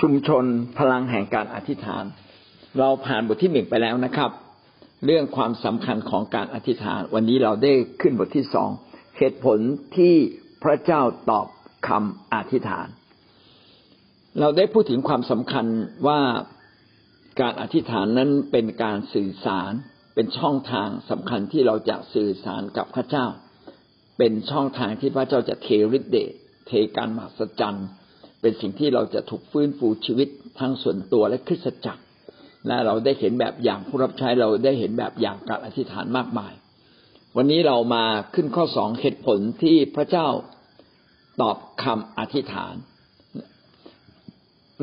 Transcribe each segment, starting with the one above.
ชุมชนพลังแห่งการอธิษฐาน เราผ่านบทที่หนึ่งไปแล้วนะครับ เรื่องความสำคัญของการอธิษฐาน วันนี้เราได้ขึ้นบทที่สองเหตุผลที่พระเจ้าตอบคำอธิษฐาน เราได้พูดถึงความสำคัญว่าการอธิษฐานนั้นเป็นการสื่อสาร เป็นช่องทางสำคัญที่เราจะสื่อสารกับพระเจ้า เป็นช่องทางที่พระเจ้าจะเทฤทธิ์เดชเทการมหัศจรรย์ เป็นสิ่งที่เราจะถูกฟื้นฟูชีวิตทั้งส่วนตัวและคริสตจักรและเราได้เห็นแบบอย่างผู้รับใช้เราได้เห็นแบบอย่างการอธิษฐานมากมาย วันนี้เรามาขึ้นข้อสองเหตุผลที่พระเจ้าตอบคำอธิษฐาน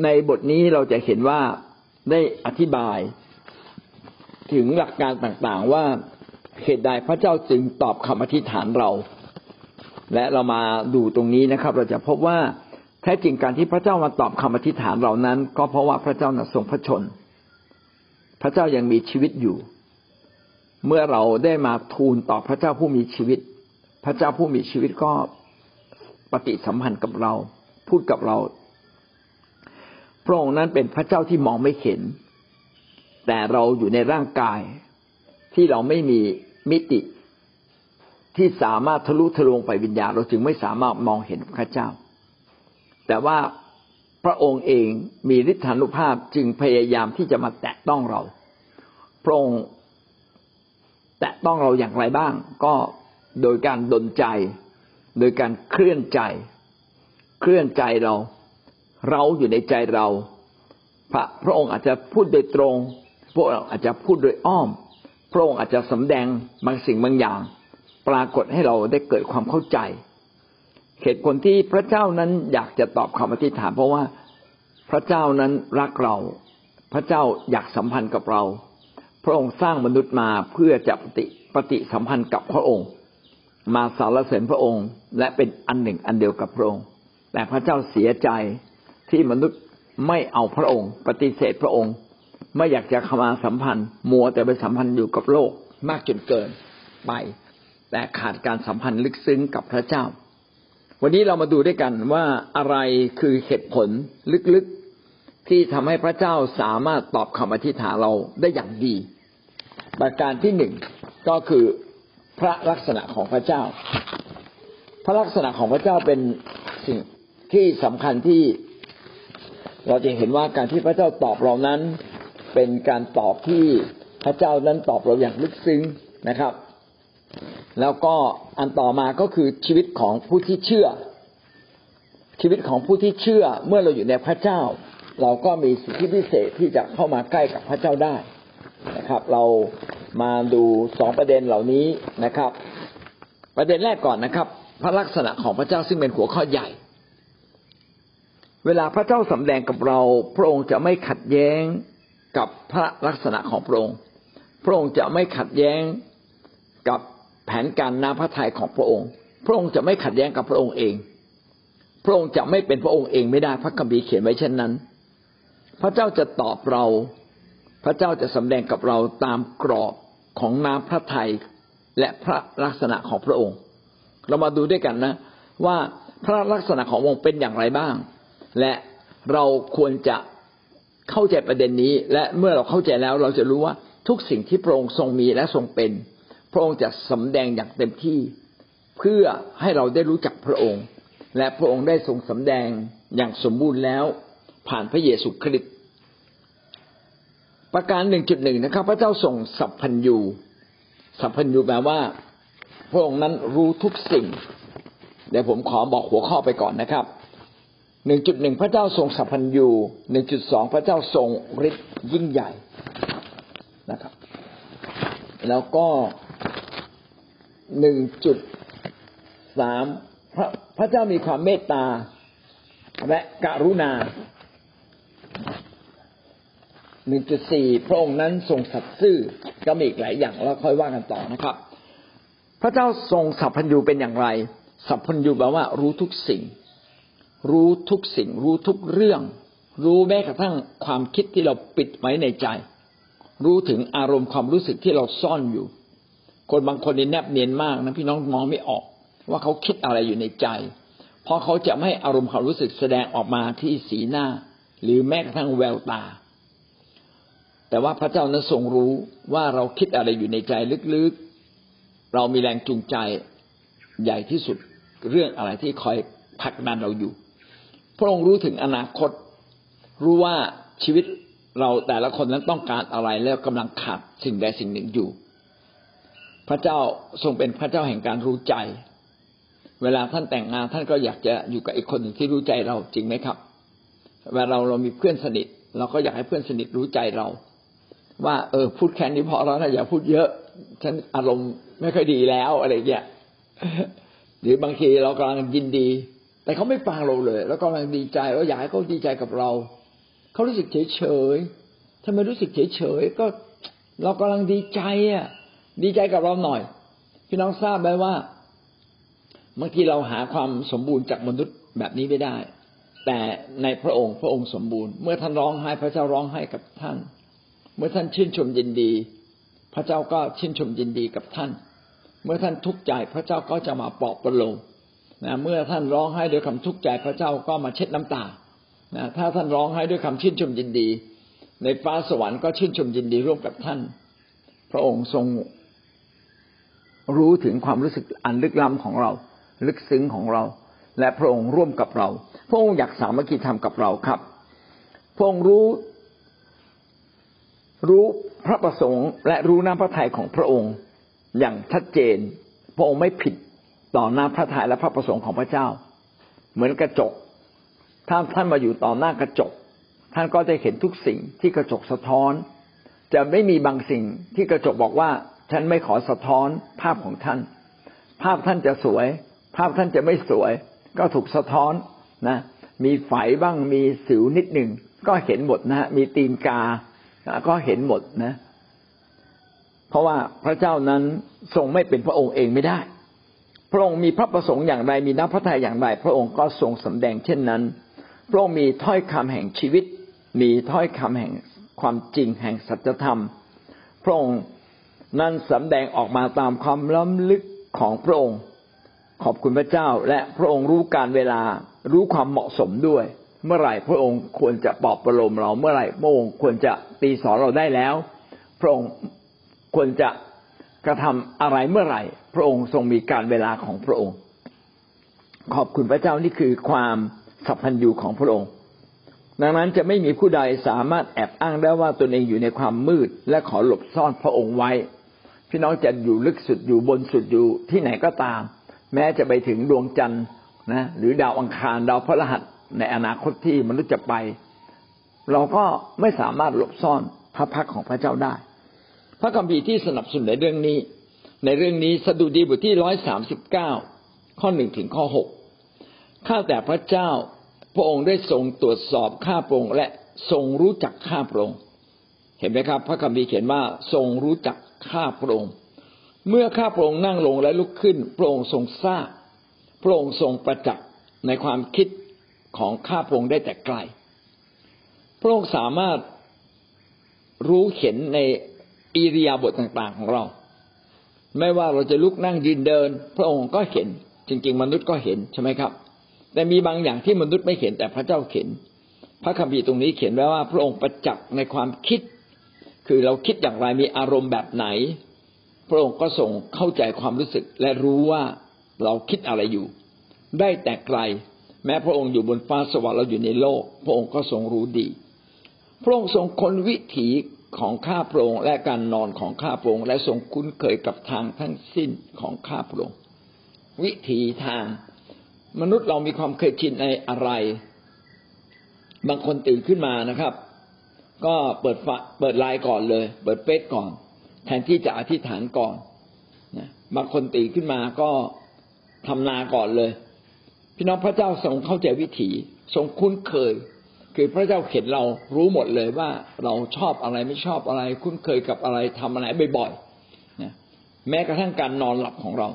ในบทนี้เราจะเห็นว่าได้อธิบายถึงหลักการต่างๆว่าเหตุใดพระเจ้าจึงตอบคำอธิษฐานเรา และเรามาดูตรงนี้นะครับ เราจะพบว่า ท้จริงการที่พระเจ้ามาตอบคำอธิษฐานเรานั้น ก็เพราะว่าพระเจ้าทรงพระชน พระเจ้ายังมีชีวิตอยู่ เมื่อเราได้มาทูลต่อพระเจ้าผู้มีชีวิต พระเจ้าผู้มีชีวิตก็ปฏิสัมพันธ์กับเรา พูดกับเรา พระองค์นั้นเป็นพระเจ้าที่มองไม่เห็น แต่เราอยู่ในร่างกายที่เราไม่มีมิติที่สามารถทะลุทะลวงไปวิญญาณเราจึงไม่สามารถมองเห็นพระเจ้า แต่ว่าพระองค์เองมีฤทธานุภาพจึงพยายามที่จะมาแตะต้องเรา พระองค์แตะต้องเราอย่างไรบ้าง ก็โดยการดนใจ โดยการเคลื่อนใจ เคลื่อนใจเรา เราอยู่ในใจเรา พระพระองค์อาจจะพูดโดยตรงพระองค์อาจจะพูดโดยอ้อม พระองค์อาจจะสำแดงบางสิ่งบางอย่าง ปรากฏให้เราได้เกิดความเข้าใจ เหตุผลที่พระเจ้านั้นอยากจะตอบคำอธิษฐานเพราะว่าพระเจ้านั้นรักเรา พระเจ้าอยากสัมพันธ์กับเรา พระองค์สร้างมนุษย์มาเพื่อจะปฏิปฏิสัมพันธ์กับพระองค์ มาสารเสริญพระองค์ และเป็นอันหนึ่งอันเดียวกับพระองค์ แต่พระเจ้าเสียใจที่มนุษย์ไม่เอาพระองค์ ปฏิเสธพระองค์ ไม่อยากจะเข้ามาสัมพันธ์ มัวแต่ไปสัมพันธ์อยู่กับโลกมากจนเกินไป แต่ขาดการสัมพันธ์ลึกซึ้งกับพระเจ้า วันนี้เรามาดูด้วยกันว่าอะไรคือเหตุผลลึกๆที่ทำให้พระเจ้าสามารถตอบคำอธิษฐานเราได้อย่างดี ประการที่หนึ่งก็คือพระลักษณะของพระเจ้า พระลักษณะของพระเจ้าเป็นสิ่งที่สำคัญที่เราจะเห็นว่าการที่พระเจ้าตอบเรานั้น เป็นการตอบที่พระเจ้านั้นตอบเราอย่างลึกซึ้งนะครับ แล้วก็อันต่อมาก็คือชีวิตของผู้ที่เชื่อ ชีวิตของผู้ที่เชื่อเมื่อเราอยู่ในพระเจ้า เราก็มีสิทธิพิเศษที่จะเข้ามาใกล้กับพระเจ้าได้นะครับ เรามาดูสองประเด็นเหล่านี้นะครับ ประเด็นแรกก่อนนะครับ พระลักษณะของพระเจ้าซึ่งเป็นหัวข้อใหญ่ เวลาพระเจ้าสำแดงกับเราพระองค์จะไม่ขัดแย้งกับพระลักษณะของพระองค์ พระองค์จะไม่ขัดแย้งกับ แผนการนาพระทัยของพระองค์ พระองค์จะไม่ขัดแย้งกับพระองค์เอง พระองค์จะไม่เป็นพระองค์เองไม่ได้พระคัมภีร์เขียนไว้เช่นนั้น พระเจ้าจะตอบเรา พระเจ้าจะสำแดงกับเราตามกรอบของน้ำพระทัยและพระลักษณะของพระองค์ เรามาดูด้วยกันนะ ว่าพระลักษณะขององค์เป็นอย่างไรบ้าง และเราควรจะเข้าใจประเด็นนี้ และเมื่อเราเข้าใจแล้วเราจะรู้ว่าทุกสิ่งที่พระองค์ทรงมีและทรงเป็น ระองค์จะสำแดงอย่างเต็มที่ เพื่อให้เราได้รู้จักพระองค์ และพระองค์ได้ทรงสำแดงอย่างสมบูรณ์แล้ว ผ่านพระเยซูคริสต์ประการหนึ่งจุดหนึ่งนะครับ พระเจ้าทรงสัพพัญญูสัพพัญญูแปลว่า พระองค์นั้นรู้ทุกสิ่งเดี๋ยวผมขอบอกหัวข้อไปก่อนนะครับหนึ่งจุดหนึ่งพระเจ้าทรงสัพพัญญูหนึ่งจุดสองพระเจ้าทรงฤทธิ์ยิ่งใหญ่นะครับ แล้วก็ หนึ่งจุดสามพระพระเจ้ามีความเมตตา และกรุณาหนึ่งจุดสี่พระองค์นั้นทรงสัตย์ซื่อก็มีอีกหลายอย่างแล้วค่อยว่ากันต่อนะครับ พระเจ้าทรงสัพพัญญูเป็นอย่างไร สัพพัญญูแปลว่า รู้ทุกสิ่ง รู้ทุกสิ่ง รู้ทุกเรื่อง รู้แม้กระทั่งความคิดที่เราปิดไว้ในใจ รู้ถึงอารมณ์ความรู้สึกที่เราซ่อนอยู่ คนบางคนเนี่ยแนบเนียนมากนะพี่น้องมองไม่ออก ว่าเขาคิดอะไรอยู่ในใจ เพราะเขาจะไม่อารมณ์ความรู้สึกแสดงออกมาที่สีหน้า หรือแม้กระทั่งแววตา แต่ว่าพระเจ้านั้นทรงรู้ว่าเราคิดอะไรอยู่ในใจลึกๆ เรามีแรงจูงใจใหญ่ที่สุดเรื่องอะไรที่คอยผลักดันเราอยู่ พระองค์รู้ถึงอนาคต รู้ว่าชีวิตเราแต่ละคนนั้นต้องการอะไรแล้วกำลังขาดสิ่งใดสิ่งหนึ่งอยู่ พระเจ้าทรงเป็นพระเจ้าแห่งการรู้ใจ เวลาท่านแต่งงานท่านก็อยากจะอยู่กับอีกคนหนึ่งที่รู้ใจเราจริงไหมครับ เวลาเราเรามีเพื่อนสนิท เราก็อยากให้เพื่อนสนิทรู้ใจเรา ว่า เออ พูดแค่นี้พอแล้วนะอย่าพูดเยอะ ฉันอารมณ์ไม่ค่อยดีแล้วอะไรเงี้ยหรือบางทีเรากำลังยินดี แต่เขาไม่ฟังเราเลย แล้วกำลังดีใจแล้วอยากให้เขาดีใจกับเรา เขารู้สึกเฉยเฉยทำไมรู้สึกเฉยเฉยก็เรากำลังดีใจอะ ดีใจกับเราหน่อย พี่น้องทราบไหมว่าบางทีเราหาความสมบูรณ์จากมนุษย์แบบนี้ไม่ได้ แต่ในพระองค์พระองค์สมบูรณ์เมื่อท่านร้องไห้พระเจ้าร้องไห้กับท่าน เมื่อท่านชื่นชมยินดี พระเจ้าก็ชื่นชมยินดีกับท่าน เมื่อท่านทุกข์ใจพระเจ้าก็จะมาปลอบประโลมนะเมื่อท่านร้องไห้ด้วยคำทุกข์ใจพระเจ้าก็มาเช็ดน้ำตานะถ้าท่านร้องไห้ด้วยคำชื่นชมยินดี ในฟ้าสวรรค์ก็ชื่นชมยินดีร่วมกับท่าน พระองค์ทรง รู้ถึงความรู้สึกอันลึกล้ำของเรา ลึกซึ้งของเรา และพระองค์ร่วมกับเรา พระองค์อยากสามัคคีธรรมกับเราครับ พระองค์รู้ รู้พระประสงค์ และรู้น้ำพระทัยของพระองค์อย่างชัดเจน พระองค์ไม่ผิดต่อหน้าพระทัยและพระประสงค์ของพระเจ้า เหมือนกระจก ถ้าท่านมาอยู่ต่อหน้ากระจก ท่านก็จะเห็นทุกสิ่งที่กระจกสะท้อน จะไม่มีบางสิ่งที่กระจกบอกว่า ฉันไม่ขอสะท้อนภาพของท่าน ภาพท่านจะสวย ภาพท่านจะไม่สวย ก็ถูกสะท้อนนะ มีไฝบ้างมีสิวนิดหนึ่งก็เห็นหมดนะมีตีนกา ก็เห็นหมดนะ เพราะว่าพระเจ้านั้นทรงไม่เป็นพระองค์เองไม่ได้ พระองค์มีพระประสงค์อย่างไรมีน้ำพระทัยอย่างไร พระองค์ก็ทรงสำแดงเช่นนั้น พระองค์มีถ้อยคำแห่งชีวิต มีถ้อยคำแห่งความจริงแห่งสัจธรรม พระองค์ นั้นสำแดงออกมาตามความล้ำลึกของพระองค์ ขอบคุณพระเจ้าและพระองค์รู้การเวลารู้ความเหมาะสมด้วย เมื่อไหร่พระองค์ควรจะปลอบประโลมเราเมื่อไหร่พระองค์ควรจะตีสอนเราได้แล้ว พระองค์ควรจะกระทำอะไรเมื่อไหร่ พระองค์ทรงมีการเวลาของพระองค์ ขอบคุณพระเจ้านี่คือความสัพพัญญูของพระองค์ ดังนั้นจะไม่มีผู้ใดสามารถแอบอ้างได้ว่าตนเองอยู่ในความมืด และขอหลบซ่อนพระองค์ไว้ พี่น้องจะอยู่ลึกสุดอยู่บนสุดอยู่ที่ไหนก็ตาม แม้จะไปถึงดวงจันทร์นะหรือดาวอังคารดาวพระรหัสในอนาคตที่มนุษย์จะไป เราก็ไม่สามารถหลบซ่อนพระพักของพระเจ้าได้ พระคัมภีร์ที่สนับสนุนในเรื่องนี้ ในเรื่องนี้สดุดีบทที่ร้อยสามสิบเก้าข้อหนึ่งถึงข้อหกข้าแต่พระเจ้าพระองค์ได้ทรงตรวจสอบข้าพระองค์และทรงรู้จักข้าพระองค์เห็นไหมครับ พระคัมภีร์เขียนว่าทรงรู้จัก ข้าพระองค์ เมื่อข้าพระองค์นั่งลงและลุกขึ้น พระองค์ทรงทราบ พระองค์ทรงประจักษ์ในความคิดของข้าพระองค์ได้แต่ไกล พระองค์สามารถรู้เห็นในอิริยาบถต่าง ๆ ของเรา ไม่ว่าเราจะลุกนั่งยืนเดิน พระองค์ก็เห็น จริง ๆ มนุษย์ก็เห็นใช่ไหมครับ แต่มีบางอย่างที่มนุษย์ไม่เห็นแต่พระเจ้าเห็น พระคัมภีร์ตรงนี้เขียนไว้ว่า พระองค์ประจักษ์ในความคิด คือเราคิดอย่างไรมีอารมณ์แบบไหน พระองค์ก็ทรงเข้าใจความรู้สึก และรู้ว่าเราคิดอะไรอยู่ ได้แต่ไกล แม้พระองค์อยู่บนฟ้าสวรรค์เราอยู่ในโลก พระองค์ก็ทรงรู้ดี พระองค์ทรงค้นวิถีของข้าพระองค์และการนอนของข้าพระองค์และทรงคุ้นเคยกับทางทั้งสิ้นของข้าพระองค์วิถีทาง มนุษย์เรามีความเคยชินในอะไร บางคนตื่นขึ้นมานะครับ ก็เปิดเปิดไลน์ก่อนเลย เปิดเฟซก่อน แทนที่จะอธิษฐานก่อนนะบางคนตื่นขึ้นมาก็ทำนาก่อนเลย พี่น้องพระเจ้าทรงเข้าใจวิถีทรงคุ้นเคย คือพระเจ้าเห็นเรารู้หมดเลยว่าเราชอบอะไรไม่ชอบอะไร คุ้นเคยกับอะไรทำอะไรบ่อยๆนะแม้กระทั่งการนอนหลับของเรา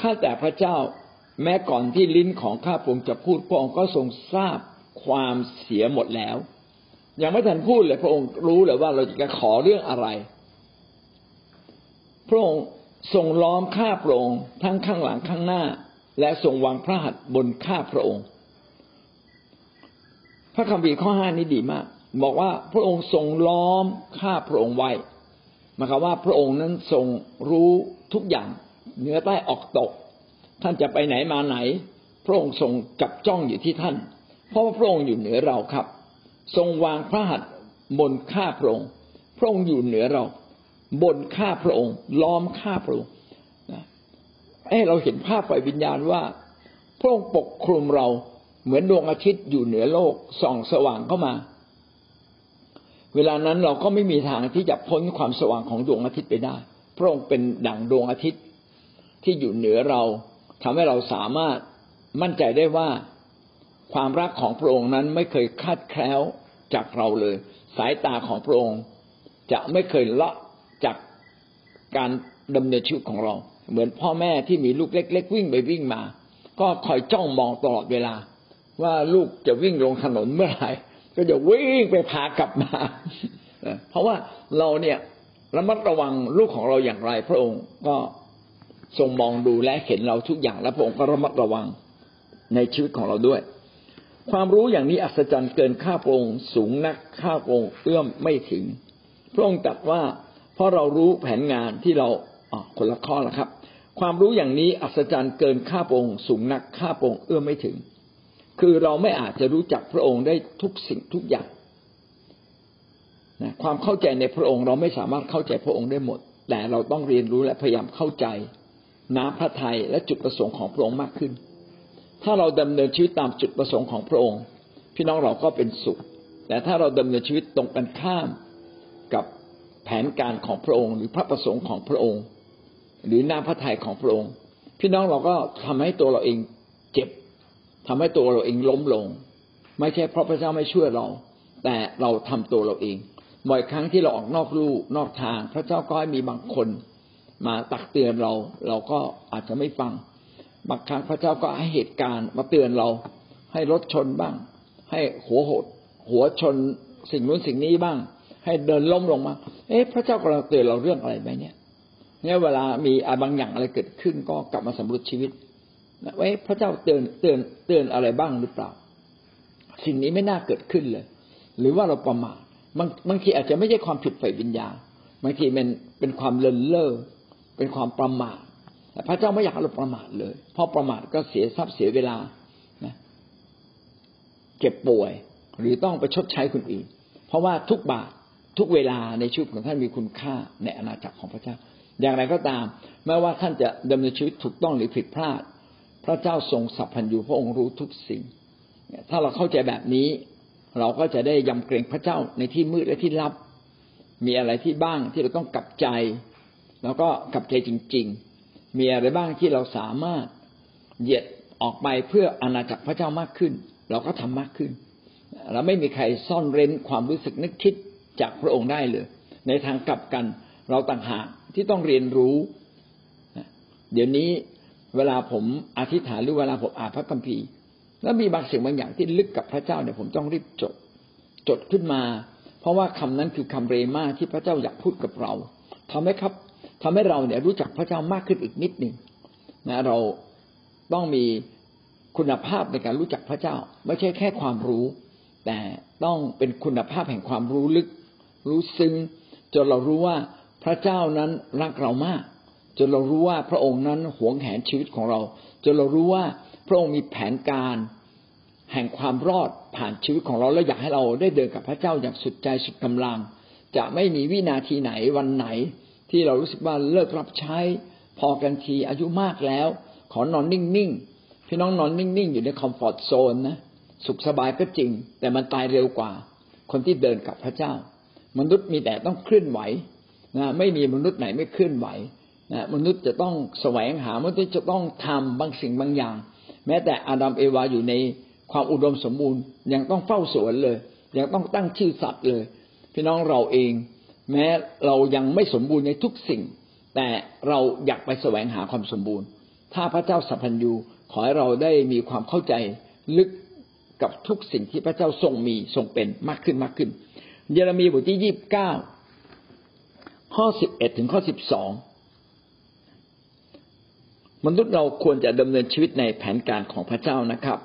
ข้าแต่พระเจ้าแม้ก่อนที่ลิ้นของข้าพงค์จะพูดพระองค์ก็ทรงทราบความเสียหมดแล้ว ยังไม่ทันพูดเลยพระองค์รู้เลยว่าเราจะขอเรื่องอะไร พระองค์ทรงล้อมข้าพระองค์ทั้งข้างหลังข้างหน้า และทรงวางพระหัตถ์บนข้าพระองค์ พระคัมภีร์ข้อห้านี้ดีมาก บอกว่าพระองค์ทรงล้อมข้าพระองค์ไว้หมายความว่าพระองค์นั้นทรงรู้ทุกอย่างเหนือใต้ออกตก ท่านจะไปไหนมาไหน พระองค์ทรงจับจ้องอยู่ที่ท่าน เพราะว่าพระองค์อยู่เหนือเราครับ ทรงวางพระหัตถ์บนข้าพระองค์พระองค์อยู่เหนือเรา บนข้าพระองค์ ล้อมข้าพระองค์ให้เราเห็นภาพไฟวิญญาณว่า พระองค์ปกคลุมเราเหมือนดวงอาทิตย์อยู่เหนือโลกส่องสว่างเข้ามา เวลานั้นเราก็ไม่มีทางที่จะพ้นความสว่างของดวงอาทิตย์ไปได้ พระองค์เป็นดั่งดวงอาทิตย์ที่อยู่เหนือเราทำให้เราสามารถมั่นใจได้ว่า ความรักของพระองค์นั้นไม่เคยคาดแคล้วจากเราเลย สายตาของพระองค์จะไม่เคยละจากการดำเนินชีวิตของเรา เหมือนพ่อแม่ที่มีลูกเล็ก ๆ วิ่งไปวิ่งมา ก็คอยจ้องมองตลอดเวลา ว่าลูกจะวิ่งลงถนนเมื่อไหร่ก็จะวิ่งไปพากลับมาเพราะว่าเราเนี่ยระมัดระวังลูกของเราอย่างไร พระองค์ก็ทรงมองดูและเห็นเราทุกอย่างและพระองค์ก็ระมัดระวังในชีวิตของเราด้วย ความรู้อย่างนี้อัศจรรย์เกินข้าพระองค์สูงนักข้าพระองค์เอื้อมไม่ถึง พระองค์ตรัสว่าเพราะเรารู้แผนงานที่เราคนละข้อละครับ ความรู้อย่างนี้อัศจรรย์เกินข้าพระองค์สูงนักข้าพระองค์เอื้อมไม่ถึง คือเราไม่อาจจะรู้จักพระองค์ได้ทุกสิ่งทุกอย่างนะความเข้าใจในพระองค์เราไม่สามารถเข้าใจพระองค์ได้หมด แต่เราต้องเรียนรู้และพยายามเข้าใจน้ำพระทัยและจุดประสงค์ของพระองค์มากขึ้น ถ้าเราดำเนินชีวิตตามจุดประสงค์ของพระองค์ พี่น้องเราก็เป็นสุข แต่ถ้าเราดำเนินชีวิตตรงกันข้ามกับแผนการของพระองค์ หรือพระประสงค์ของพระองค์ หรือน้ำพระทัยของพระองค์ พี่น้องเราก็ทำให้ตัวเราเองเจ็บทำให้ตัวเราเองล้มลง ไม่ใช่เพราะพระเจ้าไม่ช่วยเรา แต่เราทำตัวเราเองบ่อยครั้งที่เราออกนอกลู่นอกทาง พระเจ้าก็ให้มีบางคนมาตักเตือนเรา เราก็อาจจะไม่ฟัง บางครั้งพระเจ้าก็ให้เหตุการณ์มาเตือนเรา ให้รถชนบ้าง ให้หัวหด หัวชนสิ่งนู้นสิ่งนี้บ้าง ให้เดินล้มลงมา เอ๊ะ พระเจ้ากำลังเตือนเราเรื่องอะไรไหมเนี่ยเนี่ยเวลามีอะไรบางอย่างอะไรเกิดขึ้นก็กลับมาสำรวจชีวิตว่าพระเจ้าเตือนเตือนเตือนอะไรบ้างหรือเปล่า สิ่งนี้ไม่น่าเกิดขึ้นเลย หรือว่าเราประมาทบางบางทีอาจจะไม่ใช่ความผิดฝ่ายวิญญาณบางทีเป็นเป็นความเลินเล่อเป็นความประมาท แต่พระเจ้าไม่อยากให้เราประมาทเลย เพราะประมาทก็เสียทรัพย์เสียเวลานะเจ็บป่วย หรือต้องไปชดใช้คนอื่น เพราะว่าทุกบาททุกเวลาในชีวิตของท่านมีคุณค่าในอาณาจักรของพระเจ้า อย่างไรก็ตาม แม้ว่าท่านจะดำเนินชีวิตถูกต้องหรือผิดพลาด พระเจ้าทรงสัพพัญญูพระองค์รู้ทุกสิ่ง ถ้าเราเข้าใจแบบนี้ เราก็จะได้ยำเกรงพระเจ้าในที่มืดและที่ลับ มีอะไรที่บ้างที่เราต้องกลับใจ แล้วก็กับใจจริง ๆ มีอะไรบ้างที่เราสามารถเหยียดออกไปเพื่ออาณาจักรพระเจ้ามากขึ้น เราก็ทำมากขึ้น เราไม่มีใครซ่อนเร้นความรู้สึกนึกคิดจากพระองค์ได้เลย ในทางกลับกันเราต่างหากที่ต้องเรียนรู้ เดี๋ยวนี้เวลาผมอธิษฐานหรือเวลาผมอ่านพระคัมภีร์ แล้วมีบางสิ่งบางอย่างที่ลึกกับพระเจ้าเนี่ยผมต้องรีบจด จดขึ้นมา เพราะว่าคำนั้นคือคำเรมาที่พระเจ้าอยากพูดกับเราทำให้ครับ ทำให้เราเนี่ยรู้จักพระเจ้ามากขึ้นอีกนิดหนึ่งนะเราต้องมีคุณภาพในการรู้จักพระเจ้า ไม่ใช่แค่ความรู้ แต่ต้องเป็นคุณภาพแห่งความรู้ลึก รู้ซึ้งจนเรารู้ว่าพระเจ้านั้นรักเรามาก จนเรารู้ว่าพระองค์นั้นหวงแหนชีวิตของเรา จนเรารู้ว่าพระองค์มีแผนการ แห่งความรอดผ่านชีวิตของเราและอยากให้เราได้เดินกับพระเจ้าอย่างสุดใจสุดกำลัง จะไม่มีวินาทีไหนวันไหน ที่เรารู้สึกว่าเลิกรับใช้พอกันทีอายุมากแล้ว ขอนอนนิ่งๆพี่น้องนอนนิ่งๆอยู่ในคอมฟอร์ทโซนนะสุขสบายก็จริง แต่มันตายเร็วกว่า คนที่เดินกับพระเจ้า มนุษย์มีแต่ต้องเคลื่อนไหวนะไม่มีมนุษย์ไหนไม่เคลื่อนไหวนะมนุษย์จะต้องแสวงหามนุษย์จะต้องทำบางสิ่งบางอย่าง แม้แต่อาดัมเอวาอยู่ในความอุดมสมบูรณ์ ยังต้องเฝ้าสวนเลย ยังต้องตั้งชื่อสัตว์เลย พี่น้องเราเอง แม้เรายังไม่สมบูรณ์ในทุกสิ่ง แต่เราอยากไปแสวงหาความสมบูรณ์ ถ้าพระเจ้าสัพพัญญูขอให้เราได้มีความเข้าใจลึกกับทุกสิ่งที่พระเจ้าทรงมีทรงเป็นมากขึ้นมากขึ้น เยเรมีบทที่ยี่สิบเก้าข้อสิบเอ็ดถึงข้อสิบสองมนุษย์เราควรจะดำเนินชีวิตในแผนการของพระเจ้านะครับ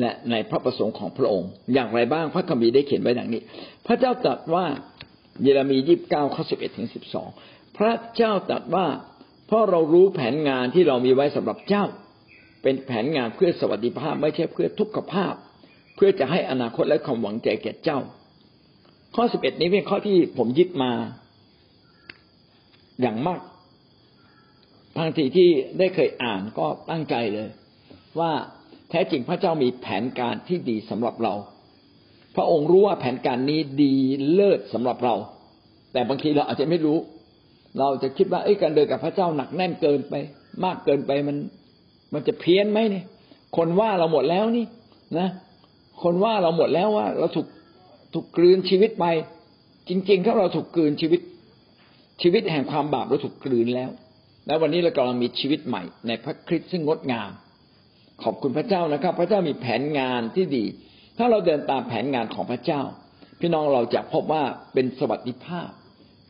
และในพระประสงค์ของพระองค์ อย่างไรบ้างพระคัมภีร์ได้เขียนไว้ดังนี้ พระเจ้าตรัสว่า เยเรมียี่สิบเก้าข้อสิบเอ็ดถึงสิบสองพระเจ้าตรัสว่าเพราะเรารู้แผนงานที่เรามีไว้สำหรับเจ้า เป็นแผนงานเพื่อสวัสดิภาพไม่ใช่เพื่อทุกขภาพ เพื่อจะให้อนาคตและความหวังใจแก่เจ้า ข้อสิบเอ็ดนี้เป็นข้อที่ผมยึดมา อย่างมากทังทีที่ได้เคยอ่านก็ตั้งใจเลย ว่าแท้จริงพระเจ้ามีแผนการที่ดีสำหรับเรา ระองค์รู้ว่าแผนการนี้ดีเลิศสำหรับเรา แต่บางทีเราอาจจะไม่รู้ เราจะคิดว่าไอ้การเดินกับพระเจ้าหนักแน่นเกินไป มากเกินไปมัน มันจะเพี้ยนไหมเนี่ย คนว่าเราหมดแล้วนี่นะ คนว่าเราหมดแล้วว่า เราถูกถูกกลืนชีวิตไป จริงๆถ้าเราถูกกลืนชีวิต ชีวิตแห่งความบาปเราถูกกลืนแล้วแล้ววันนี้เรากำลังมีชีวิตใหม่ในพระคริสต์ซึ่งงดงาม ขอบคุณพระเจ้านะครับ พระเจ้ามีแผนงานที่ดี ถ้าเราเดินตามแผนงานของพระเจ้า พี่น้องเราจะพบว่าเป็นสวัสดิภาพ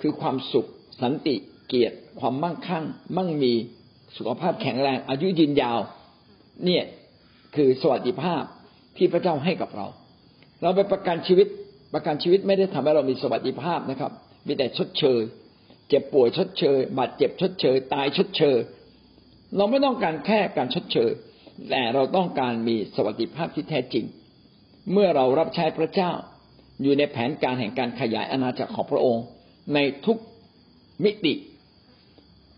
คือความสุข สันติ เกียรติ ความมั่งคั่ง มั่งมีสุขภาพแข็งแรง อายุยืนยาว เนี่ยคือสวัสดิภาพที่พระเจ้าให้กับเรา เราไปประกันชีวิตประกันชีวิตไม่ได้ทำให้เรามีสวัสดิภาพนะครับ มีแต่ชดเชย เจ็บป่วยชดเชย บาดเจ็บชดเชย ตายชดเชย เราไม่ต้องการแค่การชดเชย แต่เราต้องการมีสวัสดิภาพที่แท้จริง เมื่อเรารับใช้พระเจ้า อยู่ในแผนการแห่งการขยายอาณาจักรของพระองค์ ในทุกมิติ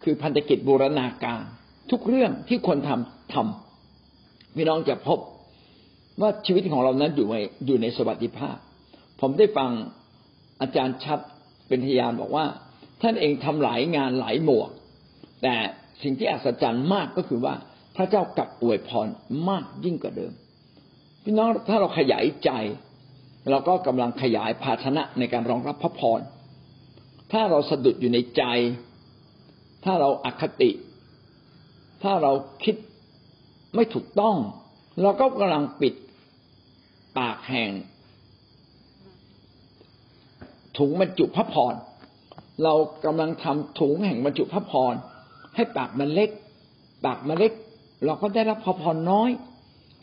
คือพันธกิจบูรณาการ ทุกเรื่องที่คนทำทำพี่น้องจะพบว่าชีวิตของเรานั้นอยู่ในอยู่ในสวัสดิภาพ ผมได้ฟังอาจารย์ชัดเป็นพยานบอกว่า ท่านเองทำหลายงานหลายหมวก แต่สิ่งที่อัศจรรย์มากก็คือว่าพระเจ้ากลับอวยพรมากยิ่งกว่าเดิม พี่น้องถ้าเราขยายใจ เราก็กำลังขยายภาชนะในการรองรับพระพร ถ้าเราสะดุดอยู่ในใจ ถ้าเราอคติ ถ้าเราคิดไม่ถูกต้อง เราก็กำลังปิดปากแห่ง ถุงบรรจุพระพร เรากำลังทำถุงแห่งบรรจุพระพร ให้ปากมันเล็ก ปากมันเล็ก เราก็ได้รับพระพรน้อย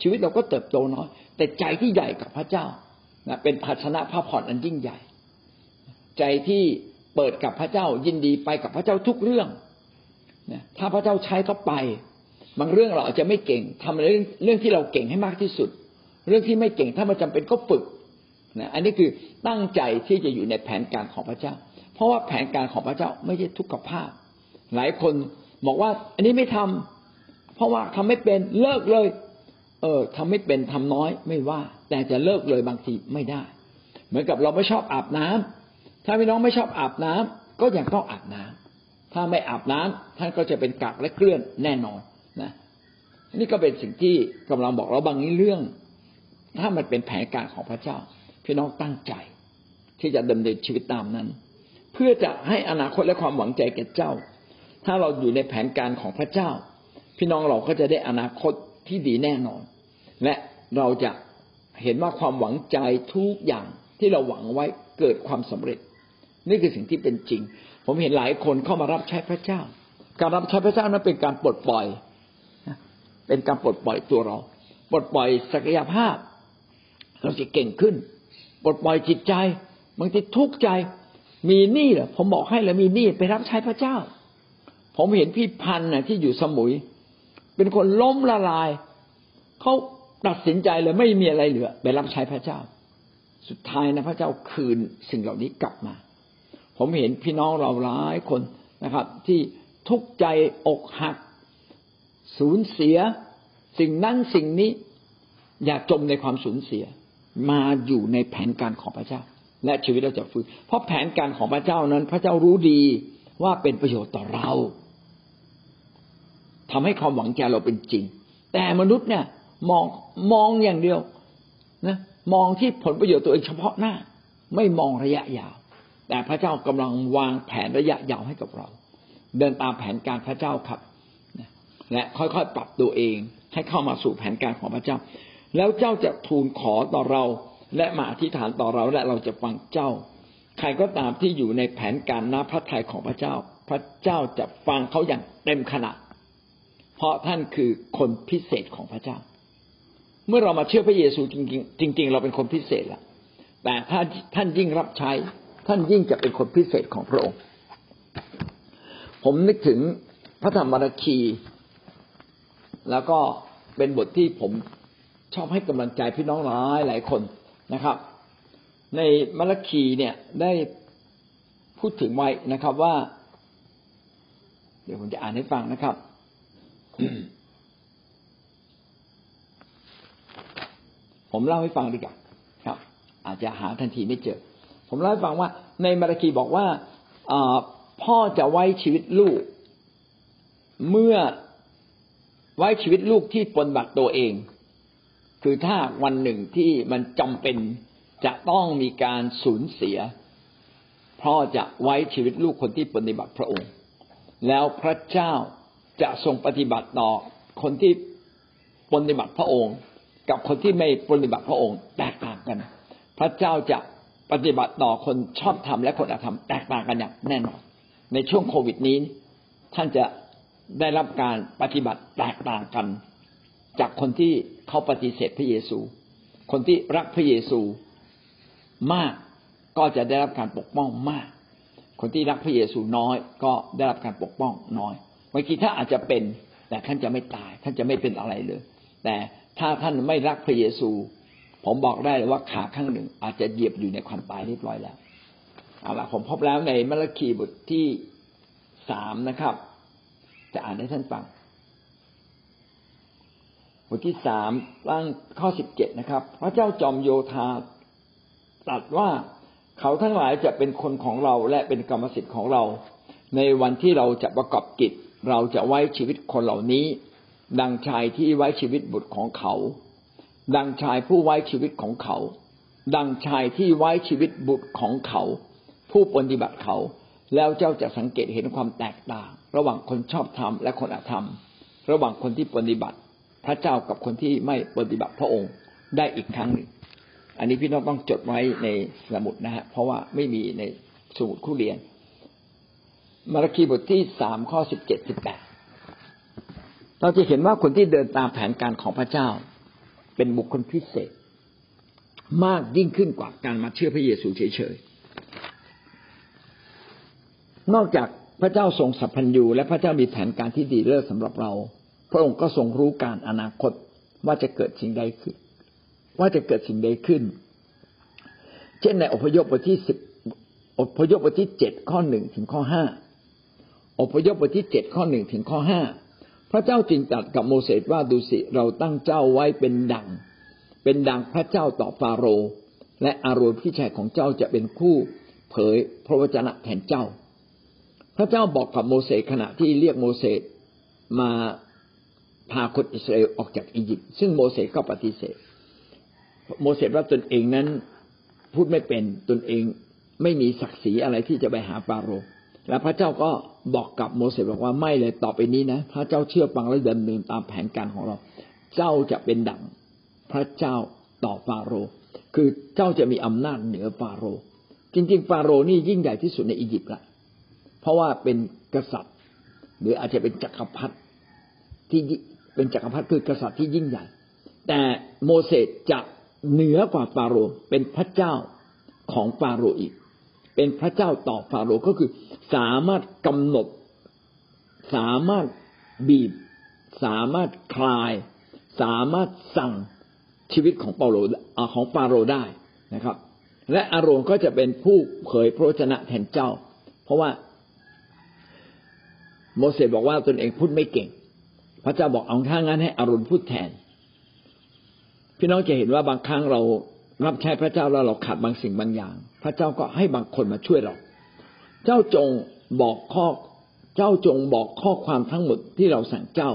ชีวิตเราก็เติบโตน้อย แต่ใจที่ใหญ่กับพระเจ้านะเป็นภาชนะพระพรอันยิ่งใหญ่ ใจที่เปิดกับพระเจ้ายินดีไปกับพระเจ้าทุกเรื่องนะถ้าพระเจ้าใช้ก็ไป บางเรื่องเราอาจจะไม่เก่งทำเรื่องเรื่องที่เราเก่งให้มากที่สุด เรื่องที่ไม่เก่งถ้ามันจาเป็นก็ฝึกนะอันนี้คือตั้งใจที่จะอยู่ในแผนการของพระเจ้า เพราะว่าแผนการของพระเจ้าไม่ใช่ทุกขภาพ หลายคนบอกว่า อันนี้ไม่ทำเพราะว่าทำไม่เป็นเลิกเลย เออทำไม่เป็นทำน้อยไม่ว่า แต่จะเลิกเลยบางทีไม่ได้ เหมือนกับเราไม่ชอบอาบน้ำถ้าพี่น้องไม่ชอบอาบน้ำก็ยังต้องอาบน้ำถ้าไม่อาบน้ำท่านก็จะเป็นกักและเกลื่อนแน่นอนนะนี่ก็เป็นสิ่งที่กำลังบอกเราบางเรื่อง ถ้ามันเป็นแผนการของพระเจ้า พี่น้องตั้งใจ ที่จะดำเนินชีวิตตามนั้น เพื่อจะให้อนาคตและความหวังใจแก่เจ้า ถ้าเราอยู่ในแผนการของพระเจ้า พี่น้องเราก็จะได้อนาคต ที่ดีแน่นอน และเราจะเห็นว่าความหวังใจทุกอย่างที่เราหวังไว้เกิดความสำเร็จ นี่คือสิ่งที่เป็นจริง ผมเห็นหลายคนเข้ามารับใช้พระเจ้า การรับใช้พระเจ้านั้นเป็นการปลดปล่อย เป็นการปลดปล่อยตัวเรา ปลดปล่อยศักยภาพ เราจะเก่งขึ้น ปลดปล่อยจิตใจบางทีทุกข์ใจมีหนี้เหรอผมบอกให้แล้วมีหนี้ไปรับใช้พระเจ้า ผมเห็นพี่พันธ์ที่อยู่สมุย เป็นคนล้มละลายเขาตัดสินใจเลยไม่มีอะไรเหลือ ไปรับใช้พระเจ้า สุดท้ายนะพระเจ้าคืนสิ่งเหล่านี้กลับมา ผมเห็นพี่น้องเราหลายคนนะครับ ที่ทุกข์ใจอกหัก สูญเสีย สิ่งนั้นสิ่งนี้อย่าจมในความสูญเสีย มาอยู่ในแผนการของพระเจ้า และชีวิตเราจะฟื้นเพราะแผนการของพระเจ้านั้น พระเจ้ารู้ดีว่าเป็นประโยชน์ต่อเรา ทำให้ความหวังใจเราเป็นจริง แต่มนุษย์เนี่ยมองมองอย่างเดียวนะมองที่ผลประโยชน์ตัวเองเฉพาะหน้า ไม่มองระยะยาว แต่พระเจ้ากำลังวางแผนระยะยาวให้กับเรา เดินตามแผนการพระเจ้าครับ และค่อยๆปรับตัวเอง ให้เข้ามาสู่แผนการของพระเจ้า แล้วเจ้าจะทูลขอต่อเรา และมาอธิษฐานต่อเราและเราจะฟังเจ้า ใครก็ตามที่อยู่ในแผนการน้าพระทัยของพระเจ้า พระเจ้าจะฟังเขาอย่างเต็มขนาด เพราะท่านคือคนพิเศษของพระเจ้า เมื่อเรามาเชื่อพระเยซูจริงๆจริง ๆ เราเป็นคนพิเศษล้วแต่ถ้าท่านยิ่งรับใช้ ท่านยิ่งจะเป็นคนพิเศษของพระองค์ ผมนึกถึงพระธรรมราคีแล้วก็เป็นบทที่ผมชอบให้กำลังใจพี่น้องหลายหลายคนนะครับ ในมาราคีเนี่ยได้พูดถึงไว้นะครับว่า เดี๋ยวผมจะอ่านให้ฟังนะครับ ผมเล่าให้ฟังดีกว่าครับ อาจจะหาทันทีไม่เจอ ผมเล่าให้ฟังว่า ในมาราคีบอกว่าพ่อจะไว้ชีวิตลูก เมื่อไว้ชีวิตลูกที่ปนบัติตัวเอง คือถ้าวันหนึ่งที่มันจำเป็นจะต้องมีการสูญเสีย พ่อจะไว้ชีวิตลูกคนที่ปฏิบัติพระองค์ แล้วพระเจ้า จะทรงปฏิบัติต่อคนที่ปฏิบัติพระองค์ กับคนที่ไม่ปฏิบัติพระองค์ แตกต่างกัน พระเจ้าจะปฏิบัติต่อคนชอบธรรมและคนอธรรมแตกต่างกันอย่างแน่นอน ในช่วงโควิดนี้ ท่านจะได้รับการปฏิบัติแตกต่างกัน จากคนที่เขาปฏิเสธพระเยซู คนที่รักพระเยซูมากก็จะได้รับการปกป้องมาก คนที่รักพระเยซูน้อย ก็ได้รับการปกป้องน้อย บางทีถ้าอาจจะเป็น แต่ท่านจะไม่ตาย ท่านจะไม่เป็นอะไรเลย แต่ถ้าท่านไม่รักพระเยซู ผมบอกได้เลยว่าขาข้างหนึ่ง อาจจะเหยียบอยู่ในความตายเรียบร้อยแล้วเอาละผมพบแล้วในมัลคีบทที่สามนะครับ จะอ่านให้ท่านฟังบทที่สามตั้งข้อสิบเจ็ดนะครับ พระเจ้าจอมโยธาตรัสว่าเขาทั้งหลายจะเป็นคนของเราและเป็นกรรมสิทธิ์ของเรา ในวันที่เราจะประกอบกิจ เราจะไว้ชีวิตคนเหล่านี้ ดังชายที่ไว้ชีวิตบุตรของเขา ดังชายผู้ไว้ชีวิตของเขา ดังชายที่ไว้ชีวิตบุตรของเขา ผู้ปฏิบัติเขา แล้วเจ้าจะสังเกตเห็นความแตกต่าง ระหว่างคนชอบธรรมและคนอธรรม ระหว่างคนที่ปฏิบัติ พระเจ้ากับคนที่ไม่ปฏิบัติพระองค์ได้อีกครั้งหนึ่ง อันนี้พี่น้องต้องจดไว้ในสมุดนะฮะเพราะว่าไม่มีในสมุดคู่เรียน มาระคีบทที่สามข้อสิบเจ็ดสิบแปดเราจะเห็นว่าคนที่เดินตามแผนการของพระเจ้า เป็นบุคคลพิเศษ มากยิ่งขึ้นกว่าการมาเชื่อพระเยซูเฉยๆ นอกจากพระเจ้าทรงสัพพัญญูและพระเจ้ามีแผนการที่ดีเลิศสำหรับเรา พระองค์ก็ทรงรู้การอนาคตว่าจะเกิดสิ่งใดขึ้น ว่าจะเกิดสิ่งใดขึ้น เช่นในอพยพบทที่สิบอพยพบทที่เจ็ดข้อหนึ่งถึงข้อห้า อพยพบทที่เจ็ดข้อหนึ่งถึงข้อห้าพระเจ้าจึงตรัสกับโมเสสว่าดูสิเราตั้งเจ้าไว้เป็นดัง เป็นดังพระเจ้าต่อฟาโรห์และอารอนพี่ชายของเจ้าจะเป็นคู่เผยพระวจนะแทนเจ้า พระเจ้าบอกกับโมเสสขณะที่เรียกโมเสสมาพาคนอิสราเอลออกจากอียิปต์ซึ่งโมเสสก็ปฏิเสธ โมเสสว่าตนเองนั้นพูดไม่เป็นตนเองไม่มีศักดิ์ศรีอะไรที่จะไปหาฟาโรห์ และพระเจ้าก็บอกกับโมเสสบอกว่าไม่เลยต่อไปนี้นะถ้าเจ้าเชื่อฟังและดำเนินตามแผนการของเรา เจ้าจะเป็นดั่งพระเจ้าต่อฟาโรห์คือเจ้าจะมีอำนาจเหนือฟาโรห์จริง ๆ ฟาโรห์นี่ยิ่งใหญ่ที่สุดในอียิปต์ละเพราะว่าเป็นกษัตริย์ หรืออาจจะเป็นจักรพรรดิที่เป็นจักรพรรดิคือกษัตริย์ที่ยิ่งใหญ่ แต่โมเสสจะเหนือกว่าฟาโรห์เป็นพระเจ้าของฟาโรห์อีก เป็นพระเจ้าต่อฟาโรห์ก็คือ สามารถกำหนด สามารถบีบ สามารถคลาย สามารถสั่งชีวิตของเปาโลของฟาโรห์ได้นะครับ และอารมณ์ก็จะเป็นผู้เผยพระชนะแทนเจ้า เพราะว่า โมเสสบอกว่าตนเองพูดไม่เก่ง พระเจ้าบอกเอาข้างงั้นให้อารมณ์พูดแทน พี่น้องจะเห็นว่าบางครั้งเรา รับใช้พระเจ้าแล้วเราขาดบางสิ่งบางอย่าง พระเจ้าก็ให้บางคนมาช่วยเรา เจ้าจงบอกข้อ เจ้าจงบอกข้อความทั้งหมดที่เราสั่งเจ้า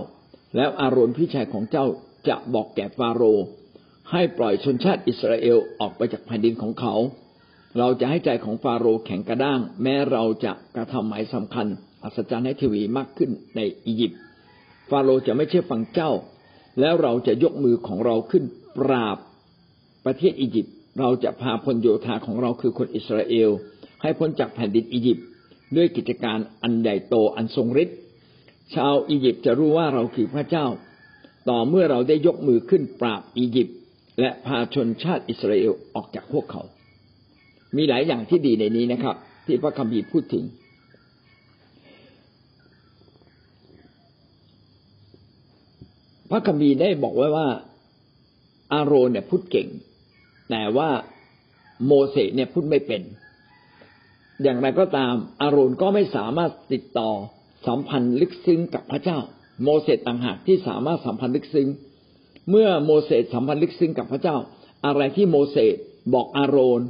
แล้วอารอนพี่ชายของเจ้าจะบอกแก่ฟาโรห์ให้ปล่อยชนชาติอิสราเอลออกไปจากแผ่นดินของเขา เราจะให้ใจของฟาโรห์แข็งกระด้าง แม้เราจะกระทำหมายสำคัญ อัศจรรย์ให้ทวีมากขึ้นในอียิปต์ฟาโรห์จะไม่เชื่อฟังเจ้า แล้วเราจะยกมือของเราขึ้นปราบ ประเทศอียิปต์เราจะพาพลโยธาของเราคือคนอิสราเอล ให้พ้นจากแผ่นดินอียิปต์ด้วยกิจการอันใหญ่โตอันทรงฤทธิ์ชาวอียิปต์จะรู้ว่าเราคือพระเจ้า ต่อเมื่อเราได้ยกมือขึ้นปราบอียิปต์และพาชนชาติอิสราเอลออกจากพวกเขา มีหลายอย่างที่ดีในนี้นะครับ ที่พระคัมภีร์พูดถึง พระคัมภีร์ได้บอกไว้ว่าอาโรนเนี่ยพูดเก่ง แต่ว่าโมเสสเนี่ยพูดไม่เป็น อย่างไรก็ตามอาโรนก็ไม่สามารถติดต่อสัมพันธ์ลึกซึ้งกับพระเจ้า โมเสสต่างหากที่สามารถสัมพันธ์ลึกซึ้ง เมื่อโมเสสสัมพันธ์ลึกซึ้งกับพระเจ้า อะไรที่โมเสสบอกอาโรน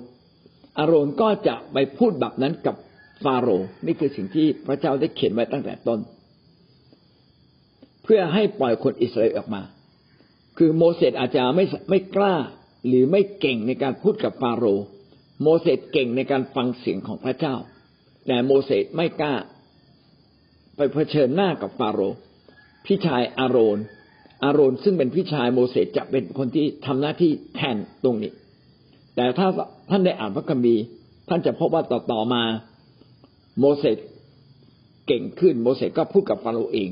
อาโรนก็จะไปพูดแบบนั้นกับฟาโรห์นี่คือสิ่งที่พระเจ้าได้เขียนไว้ตั้งแต่ต้น เพื่อให้ปล่อยคนอิสราเอลออกมา คือโมเสสอาจจะไม่ไม่กล้า หรือไม่เก่งในการพูดกับฟาโรห์โมเสสเก่งในการฟังเสียงของพระเจ้า แต่โมเสสไม่กล้า ไปเผชิญหน้ากับฟาโรห์พี่ชายอาโรนอาโรนซึ่งเป็นพี่ชายโมเสสจะเป็นคนที่ทำหน้าที่แทนตรงนี้ แต่ถ้าท่านได้อ่านพระคัมภีร์ท่านจะพบว่าต่อต่อมา โมเสสเก่งขึ้น โมเสสก็พูดกับฟาโรห์เอง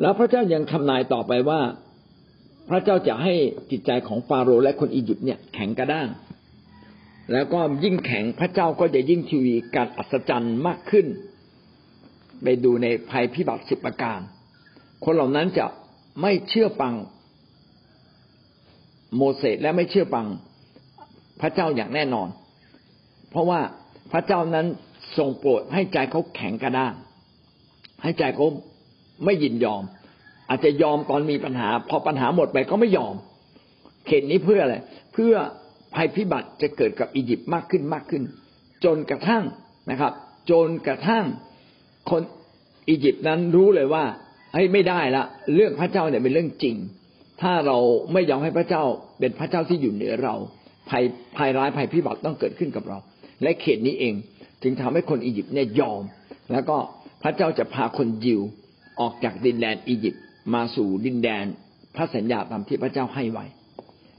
แล้วพระเจ้ายังทำนายต่อไปว่า พระเจ้าจะให้จิตใจของฟาโรห์และคนอียิปต์เนี่ยแข็งกระด้าง แล้วก็ยิ่งแข็งพระเจ้าก็จะยิ่งทีวีการอัศจรรย์มากขึ้น ไปดูในภัยพิบัติสิบประการ คนเหล่านั้นจะไม่เชื่อฟังโมเสสและไม่เชื่อฟังพระเจ้าอย่างแน่นอน เพราะว่าพระเจ้านั้นทรงโปรดให้ใจเขาแข็งกระด้าง ให้ใจเขาไม่ยินยอม อาจจะยอมตอนมีปัญหา พอปัญหาหมดไปก็ไม่ยอม เขตนี้เพื่ออะไร เพื่อภัยพิบัติจะเกิดกับอียิปต์มากขึ้นมากขึ้น จนกระทั่งนะครับ จนกระทั่งคนอียิปต์นั้นรู้เลยว่าเฮ้ยไม่ได้ละเรื่องพระเจ้าเนี่ยเป็นเรื่องจริง ถ้าเราไม่ยอมให้พระเจ้าเป็นพระเจ้าที่อยู่เหนือเราภัยภัยร้ายภัยพิบัติต้องเกิดขึ้นกับเรา และเขตนี้เองจึงทำให้คนอียิปต์เนี่ยยอม แล้วก็พระเจ้าจะพาคนยิวออกจากดินแดนอียิปต์ มาสู่ดินแดนพระสัญญาตามที่พระเจ้าให้ไว้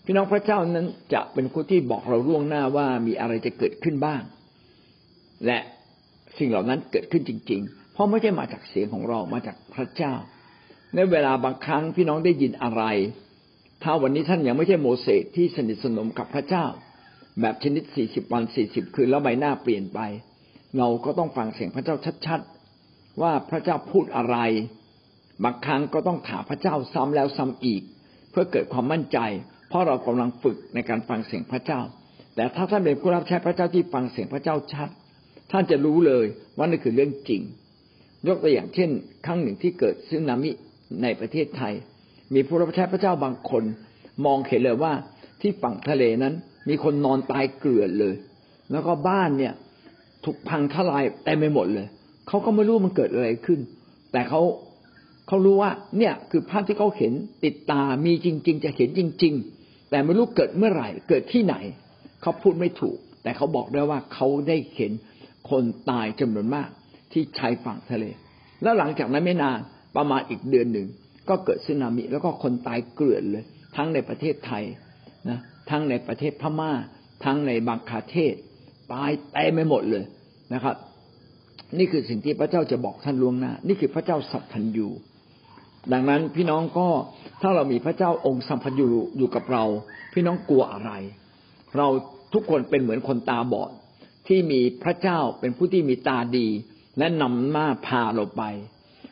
พี่น้องพระเจ้านั้นจะเป็นคนที่บอกเราล่วงหน้าว่ามีอะไรจะเกิดขึ้นบ้าง และสิ่งเหล่านั้นเกิดขึ้นจริง ๆ เพราะไม่ใช่มาจากเสียงของเรามาจากพระเจ้า ในเวลาบางครั้งพี่น้องได้ยินอะไร ถ้าวันนี้ท่านยังไม่ใช่โมเสสที่สนิทสนมกับพระเจ้า แบบชนิดสี่สิบวันสี่สิบคืนแล้วใบหน้าเปลี่ยนไป เราก็ต้องฟังเสียงพระเจ้าชัดๆว่าพระเจ้าพูดอะไร บางครั้งก็ต้องถามพระเจ้าซ้ำแล้วซ้ำอีก เพื่อเกิดความมั่นใจ เพราะเรากำลังฝึกในการฟังเสียงพระเจ้า แต่ถ้าท่านเป็นผู้รับใช้พระเจ้าที่ฟังเสียงพระเจ้าชัด ท่านจะรู้เลยว่านั่นคือเรื่องจริง ยกตัวอย่างเช่น ครั้งหนึ่งที่เกิดซึนามิในประเทศไทย มีผู้รับใช้พระเจ้าบางคน มองเห็นเลยว่าที่ฝั่งทะเลนั้น มีคนนอนตายเกลื่อนเลย แล้วก็บ้านเนี่ยถูกพังทลายเต็มไปหมดเลย เขาก็ไม่รู้มันเกิดอะไรขึ้น แต่เขา เขารู้ว่าเนี่ยคือภาพที่เขาเห็นติดตามีจริง ๆ จะเห็นจริง ๆ แต่ไม่รู้เกิดเมื่อไหร่ เกิดที่ไหน เขาพูดไม่ถูก แต่เขาบอกได้ว่าเขาได้เห็นคนตายจำนวนมากที่ชายฝั่งทะเล แล้วหลังจากนั้นไม่นานประมาณอีกเดือนหนึ่งก็เกิดสึนามิ แล้วก็คนตายเกลื่อนเลย ทั้งในประเทศไทยนะทั้งในประเทศพม่า ทั้งในบางคาเทศตายเต็มไปหมดเลยนะครับ นี่คือสิ่งที่พระเจ้าจะบอกท่านล่วงหน้า นี่คือพระเจ้าสัพพัญญู ดังนั้นพี่น้องก็ถ้าเรามีพระเจ้าองค์สัมพันธ์อยู่อยู่กับเรา พี่น้องกลัวอะไร เราทุกคนเป็นเหมือนคนตาบอดที่มีพระเจ้าเป็นผู้ที่มีตาดี และนำหน้าพาเราไป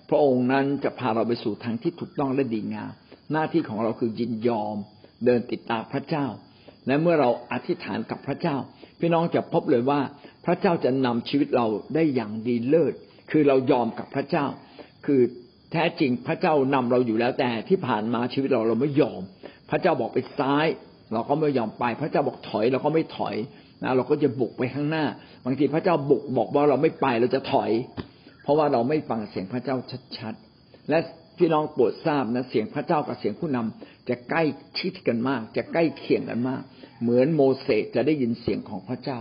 พระองค์นั้นจะพาเราไปสู่ทางที่ถูกต้องและดีงามหน้าที่ของเราคือยินยอม เดินติดตามพระเจ้า และเมื่อเราอธิษฐานกับพระเจ้า พี่น้องจะพบเลยว่าพระเจ้าจะนำชีวิตเราได้อย่างดีเลิศ คือเรายอมกับพระเจ้า คือ แท้จริงพระเจ้านำเราอยู่แล้วแต่ที่ผ่านมาชีวิตเราเราไม่ยอม พระเจ้าบอกไปซ้าย เราก็ไม่ยอมไป พระเจ้าบอกถอยเราก็ไม่ถอยนะเราก็จะบุกไปข้างหน้า บางทีพระเจ้าบุกบอกว่าเราไม่ไปเราจะถอย เพราะว่าเราไม่ฟังเสียงพระเจ้าชัดๆ และพี่น้องโปรดทราบนะเสียงพระเจ้ากับเสียงผู้นำจะใกล้ชิดกันมาก จะใกล้เคียงกันมาก เหมือนโมเสสจะได้ยินเสียงของพระเจ้า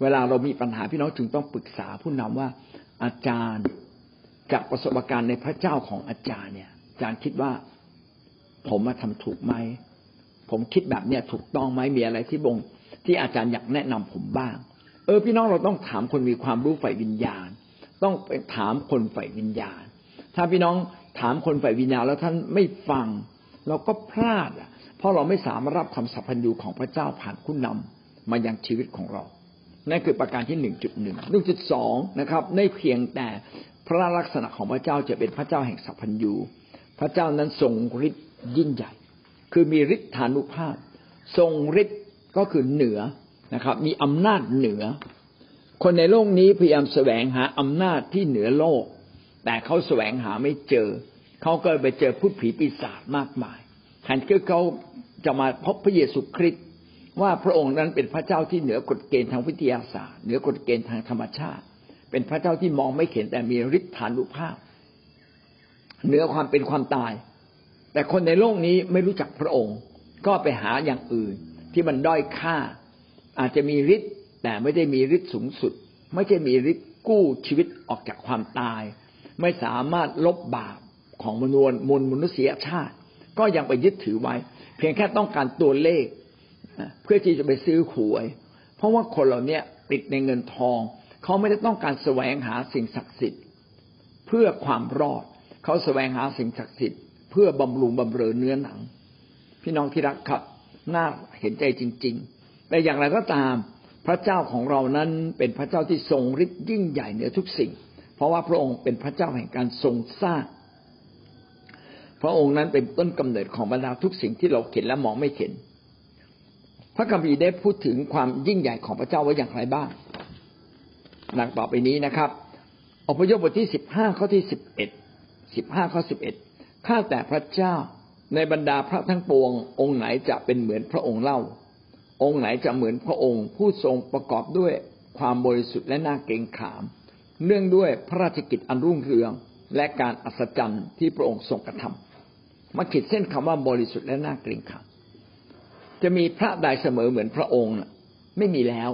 เวลาเรามีปัญหาพี่น้องจึงต้องปรึกษาผู้นำว่าอาจารย์ จากประสบการณ์ในพระเจ้าของอาจารย์เนี่ยอาจารย์คิดว่าผมมาทำถูกไหมผมคิดแบบเนี้ยถูกต้องไหมมีอะไรที่บงที่อาจารย์อยากแนะนำผมบ้าง เออ พี่น้องเราต้องถามคนมีความรู้ฝ่ายวิญญาณ ต้องไปถามคนฝ่ายวิญญาณ ถ้าพี่น้องถามคนฝ่ายวิญญาณแล้วท่านไม่ฟัง เราก็พลาดอะ เพราะเราไม่สามารถรับคำสัพพัญญูของพระเจ้าผ่านผู้นำมายังชีวิตของเรานั่นคือประการที่หนึ่งจุดหนึ่งหนึ่งจุดสองนะครับ ในเพียงแต่ ระลักษณะของพระเจ้าจะเป็นพระเจ้าแห่งสัพพัญญู พระเจ้านั้นทรงฤทธิ์ยิ่งใหญ่ คือมีฤทธานุภาพ ทรงฤทธิ์ก็คือเหนือนะครับ มีอำนาจเหนือ คนในโลกนี้พยายามแสวงหาอำนาจที่เหนือโลก แต่เขาแสวงหาไม่เจอ เขาก็ไปเจอพูดผีปีศาจมากมายแทนที่เขาจะมาพบพระเยซูคริสต์ว่าพระองค์นั้นเป็นพระเจ้าที่เหนือกฎเกณฑ์ทางวิทยาศาสตร์ เหนือกฎเกณฑ์ทางธรรมชาติ เป็นพระเจ้าที่มองไม่เห็นแต่มีฤทธานุภาพเหนือความเป็นความตาย แต่คนในโลกนี้ไม่รู้จักพระองค์ ก็ไปหาอย่างอื่น ที่มันด้อยค่า อาจจะมีฤทธิ์แต่ไม่ได้มีฤทธิ์สูงสุด ไม่ใช่มีฤทธิ์กู้ชีวิตออกจากความตาย ไม่สามารถลบบาปของมนุษย์มนมนุษยชาติ ก็ยังไปยึดถือไว้ เพียงแค่ต้องการตัวเลข เพื่อที่จะไปซื้อหวย เพราะว่าคนเหล่านี้ติดในเงินทอง เขาไม่ได้ต้องการแสวงหาสิ่งศักดิ์สิทธิ์ เพื่อความรอด เขาแสวงหาสิ่งศักดิ์สิทธิ์เพื่อบำรุงบำเรอเนื้อหนัง พี่น้องที่รักครับน่าเห็นใจจริง ๆ แต่อย่างไรก็ตามพระเจ้าของเรานั้นเป็นพระเจ้าที่ทรงฤทธิ์ยิ่งใหญ่เหนือทุกสิ่ง เพราะว่าพระองค์เป็นพระเจ้าแห่งการทรงสร้าง พระองค์นั้นเป็นต้นกำเนิดของบรรดาทุกสิ่งที่เราเห็นและมองไม่เห็น พระคัมภีร์ได้พูดถึงความยิ่งใหญ่ของพระเจ้าไว้อย่างไรบ้าง ดังต่อไปนี้นะครับ อพยพบทที่สิบห้าข้อที่สิบเอ็ดสิบห้าข้อสิบเอ็ดข้าแต่พระเจ้าในบรรดาพระทั้งปวง องค์ไหนจะเป็นเหมือนพระองค์เล่า องค์ไหนจะเหมือนพระองค์ ผู้ทรงประกอบด้วยความบริสุทธิ์และน่าเกรงขาม เนื่องด้วยพระราชกิจอันรุ่งเรือง และการอัศจรรย์ที่พระองค์ทรงกระทำมาขีดเส้นคำว่าบริสุทธิ์และน่าเกรงขาม จะมีพระใดเสมอเหมือนพระองค์ไม่มีแล้ว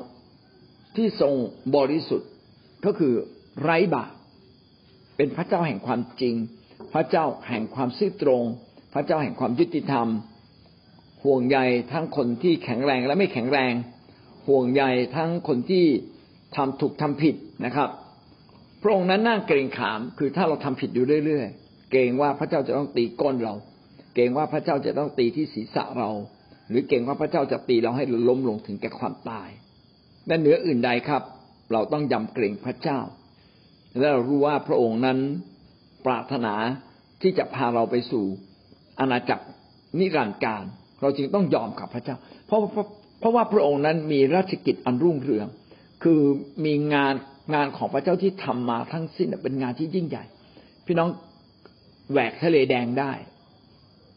ที่ทรงบริสุทธิ์ก็คือไร้บาปเป็นพระเจ้าแห่งความจริง พระเจ้าแห่งความซื่อตรง พระเจ้าแห่งความยุติธรรม ห่วงใยทั้งคนที่แข็งแรงและไม่แข็งแรง ห่วงใยทั้งคนที่ทำถูกทำผิดนะครับ พระองค์นั้นน่าเกรงขาม คือถ้าเราทำผิดอยู่เรื่อยๆ เกรงว่าพระเจ้าจะต้องตีก้นเรา เกรงว่าพระเจ้าจะต้องตีที่ศีรษะเรา หรือเกรงว่าพระเจ้าจะตีเราให้ล้มลงถึงแก่ความตาย และเหนืออื่นใดครับ เราต้องยำเกรงพระเจ้า และเรารู้ว่าพระองค์นั้นปรารถนาที่จะพาเราไปสู่อาณาจักรนิรันดร์การ เราจึงต้องยอมกับพระเจ้า เพราะเพราะว่าพระองค์นั้นมีราชกิจอันรุ่งเรือง คือมีงานงานของพระเจ้าที่ทำมาทั้งสิ้นเป็นงานที่ยิ่งใหญ่ พี่น้องแหวกทะเลแดงได้